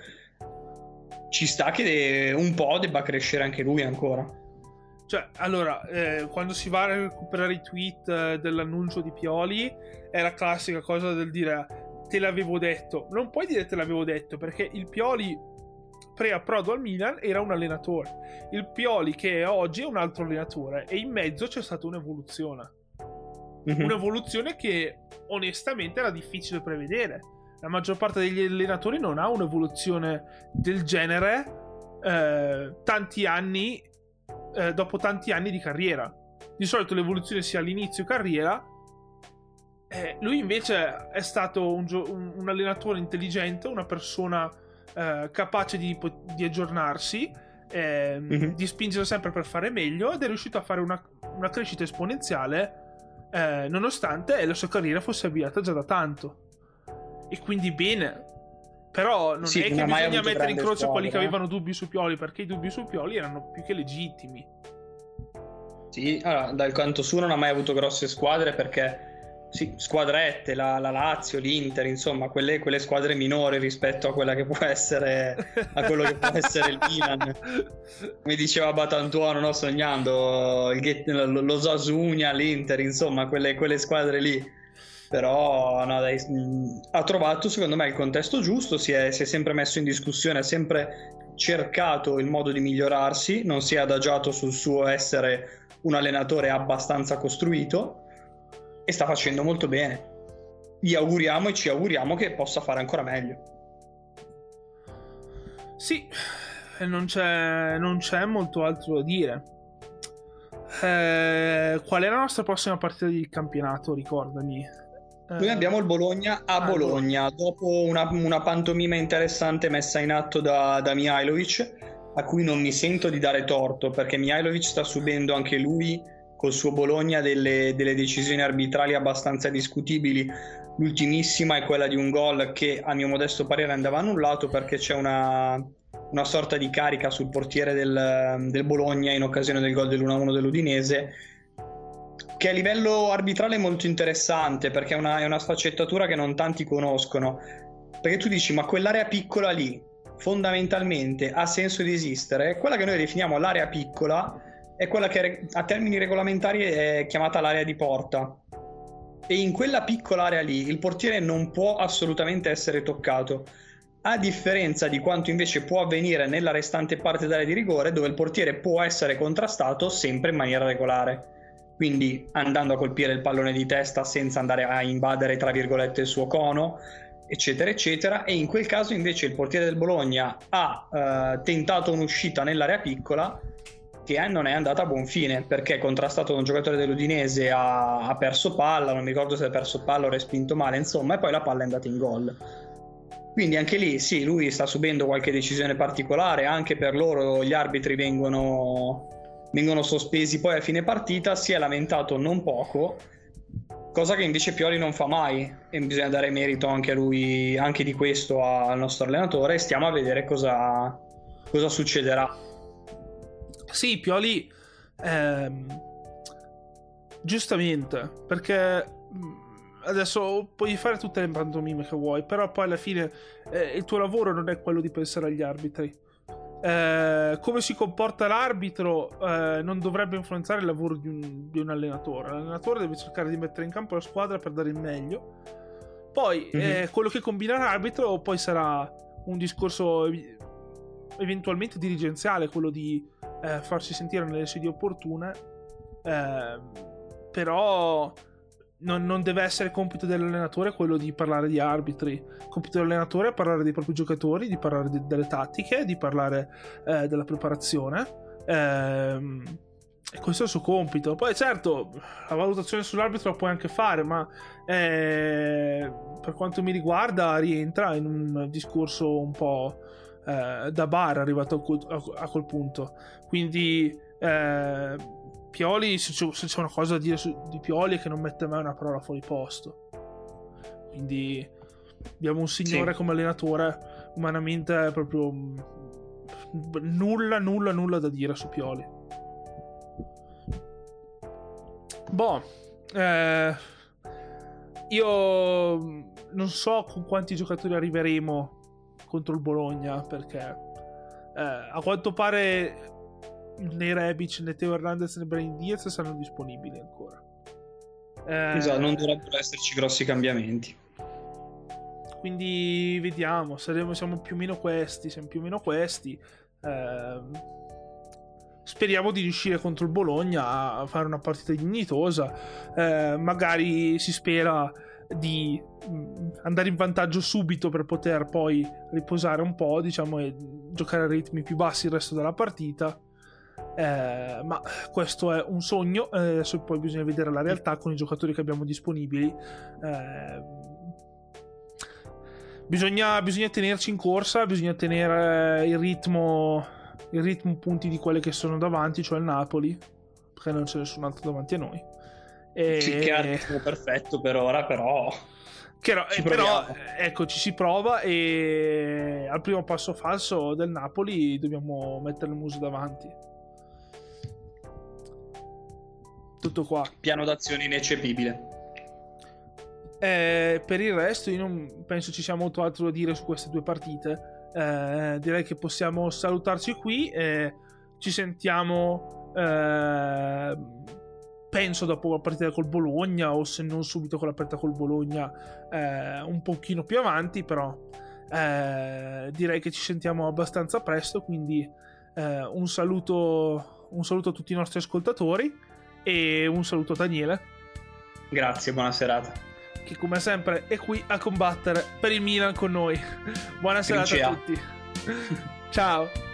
Speaker 2: ci sta che un po' debba crescere anche lui ancora.
Speaker 1: Cioè, allora, eh, quando si va a recuperare i tweet eh, dell'annuncio di Pioli, è la classica cosa del dire te l'avevo detto. Non puoi dire te l'avevo detto, perché il Pioli pre-approdo al Milan era un allenatore. Il Pioli che è oggi è un altro allenatore e in mezzo c'è stata un'evoluzione. Mm-hmm. Un'evoluzione che onestamente era difficile prevedere. La maggior parte degli allenatori non ha un'evoluzione del genere eh, tanti anni eh, dopo tanti anni di carriera. Di solito l'evoluzione sia all'inizio carriera. Eh, lui invece è stato un, gio- un, allenatore intelligente, una persona eh, capace di, di aggiornarsi, mm-hmm. di spingere sempre per fare meglio ed è riuscito a fare una, una crescita esponenziale eh, nonostante la sua carriera fosse avviata già da tanto. E quindi bene, però non sì, è che bisogna mettere in croce squadra, quelli che avevano dubbi su Pioli, perché i dubbi su Pioli erano più che legittimi.
Speaker 2: Sì, allora, dal canto suo non ha mai avuto grosse squadre perché sì, squadrette, la, la, Lazio, l'Inter, insomma, quelle, quelle, squadre minori rispetto a quella che può essere a quello che può essere il Milan. Come diceva Batantuono, no? sognando il, lo, lo Sasugna, l'Inter, insomma, quelle, quelle squadre lì però no, dai, ha trovato secondo me il contesto giusto, si è, si è, sempre messo in discussione, ha sempre cercato il modo di migliorarsi, non si è adagiato sul suo essere un allenatore abbastanza costruito e sta facendo molto bene. Gli auguriamo e ci auguriamo che possa fare ancora meglio.
Speaker 1: Sì, non c'è, non c'è molto altro da dire. Eh, qual è la nostra prossima partita di campionato? Ricordami.
Speaker 2: Noi eh. abbiamo il Bologna a Bologna, dopo una, una, pantomima interessante messa in atto da, da Mihailovic, a cui non mi sento di dare torto, perché Mihailovic sta subendo anche lui col suo Bologna delle, delle decisioni arbitrali abbastanza discutibili, l'ultimissima è quella di un gol che a mio modesto parere andava annullato perché c'è una, una sorta di carica sul portiere del, del Bologna in occasione del gol dell'1-1 dell'Udinese che a livello arbitrale è molto interessante perché è una, è una sfaccettatura che non tanti conoscono perché tu dici ma quell'area piccola lì fondamentalmente ha senso di esistere quella che noi definiamo l'area piccola è quella che a termini regolamentari è chiamata l'area di porta. E in quella piccola area lì il portiere non può assolutamente essere toccato, a differenza di quanto invece può avvenire nella restante parte d'area di rigore, dove il portiere può essere contrastato sempre in maniera regolare. Quindi andando a colpire il pallone di testa senza andare a invadere, tra virgolette, il suo cono, eccetera, eccetera. E in quel caso invece il portiere del Bologna ha eh, tentato un'uscita nell'area piccola che non è andata a buon fine perché contrastato da un giocatore dell'Udinese ha, ha, perso palla, non mi ricordo se ha perso palla o respinto male, insomma, e poi la palla è andata in gol. Quindi anche lì sì, lui sta subendo qualche decisione particolare, anche per loro gli arbitri vengono, vengono sospesi poi a fine partita, si è lamentato non poco, cosa che invece Pioli non fa mai e bisogna dare merito anche a lui, anche di questo al nostro allenatore stiamo a vedere cosa, cosa succederà.
Speaker 1: Sì, Pioli. Ehm, giustamente, perché mm, adesso puoi fare tutte le pantomime che vuoi, però poi alla fine eh, il tuo lavoro non è quello di pensare agli arbitri. Eh, come si comporta l'arbitro eh, non dovrebbe influenzare il lavoro di un, di un, allenatore. L'allenatore deve cercare di mettere in campo la squadra per dare il meglio. Poi mm-hmm. quello che combina l'arbitro poi sarà un discorso eventualmente dirigenziale, quello di eh, farsi sentire nelle sedi opportune, eh, però non, non, deve essere compito dell'allenatore quello di parlare di arbitri. Il compito dell'allenatore è parlare dei propri giocatori, di parlare di, delle tattiche, di parlare eh, della preparazione. Ehm, questo è il suo compito. Poi, certo, la valutazione sull'arbitro la puoi anche fare, ma eh, per quanto mi riguarda, rientra in un discorso un po' eh, da bar arrivato a quel, a quel punto. Quindi eh, Pioli, se c'è, una cosa da dire su, di Pioli è che non mette mai una parola fuori posto. Quindi abbiamo un signore sì. come allenatore, umanamente proprio nulla, nulla, nulla da dire su Pioli. Boh, eh, io non so con quanti giocatori arriveremo contro il Bologna perché eh, a quanto pare né Rebic né Teo Hernandez né Brain Diaz saranno disponibili ancora.
Speaker 2: Eh, esatto, non dovrebbero esserci grossi cambiamenti.
Speaker 1: Quindi vediamo, saremo, siamo più o meno questi, siamo più o meno questi. Eh, speriamo di riuscire contro il Bologna a fare una partita dignitosa. Eh, magari si spera di mm, andare in vantaggio subito per poter poi riposare un po', diciamo, e giocare a ritmi più bassi il resto della partita. Eh, ma questo è un sogno, eh, adesso poi bisogna vedere la realtà con i giocatori che abbiamo disponibili. Eh, bisogna, bisogna, tenerci in corsa, bisogna tenere il ritmo, il ritmo punti di quelle che sono davanti, cioè il Napoli, perché non c'è nessun altro davanti a noi.
Speaker 2: E... Sì, che è perfetto per ora, però...
Speaker 1: Che eh, però ecco ci si prova e al primo passo falso del Napoli dobbiamo mettere il muso davanti tutto qua.
Speaker 2: Piano d'azione ineccepibile.
Speaker 1: Eh, per il resto io non penso ci sia molto altro da dire su queste due partite. Eh, direi che possiamo salutarci qui e ci sentiamo eh, penso dopo la partita col Bologna o se non subito con la partita col Bologna eh, un pochino più avanti però eh, direi che ci sentiamo abbastanza presto quindi eh, un saluto un saluto a tutti i nostri ascoltatori e un saluto a Daniele.
Speaker 2: Grazie buona serata.
Speaker 1: Che come sempre è qui a combattere per il Milan con noi. Buona serata a tutti. Ciao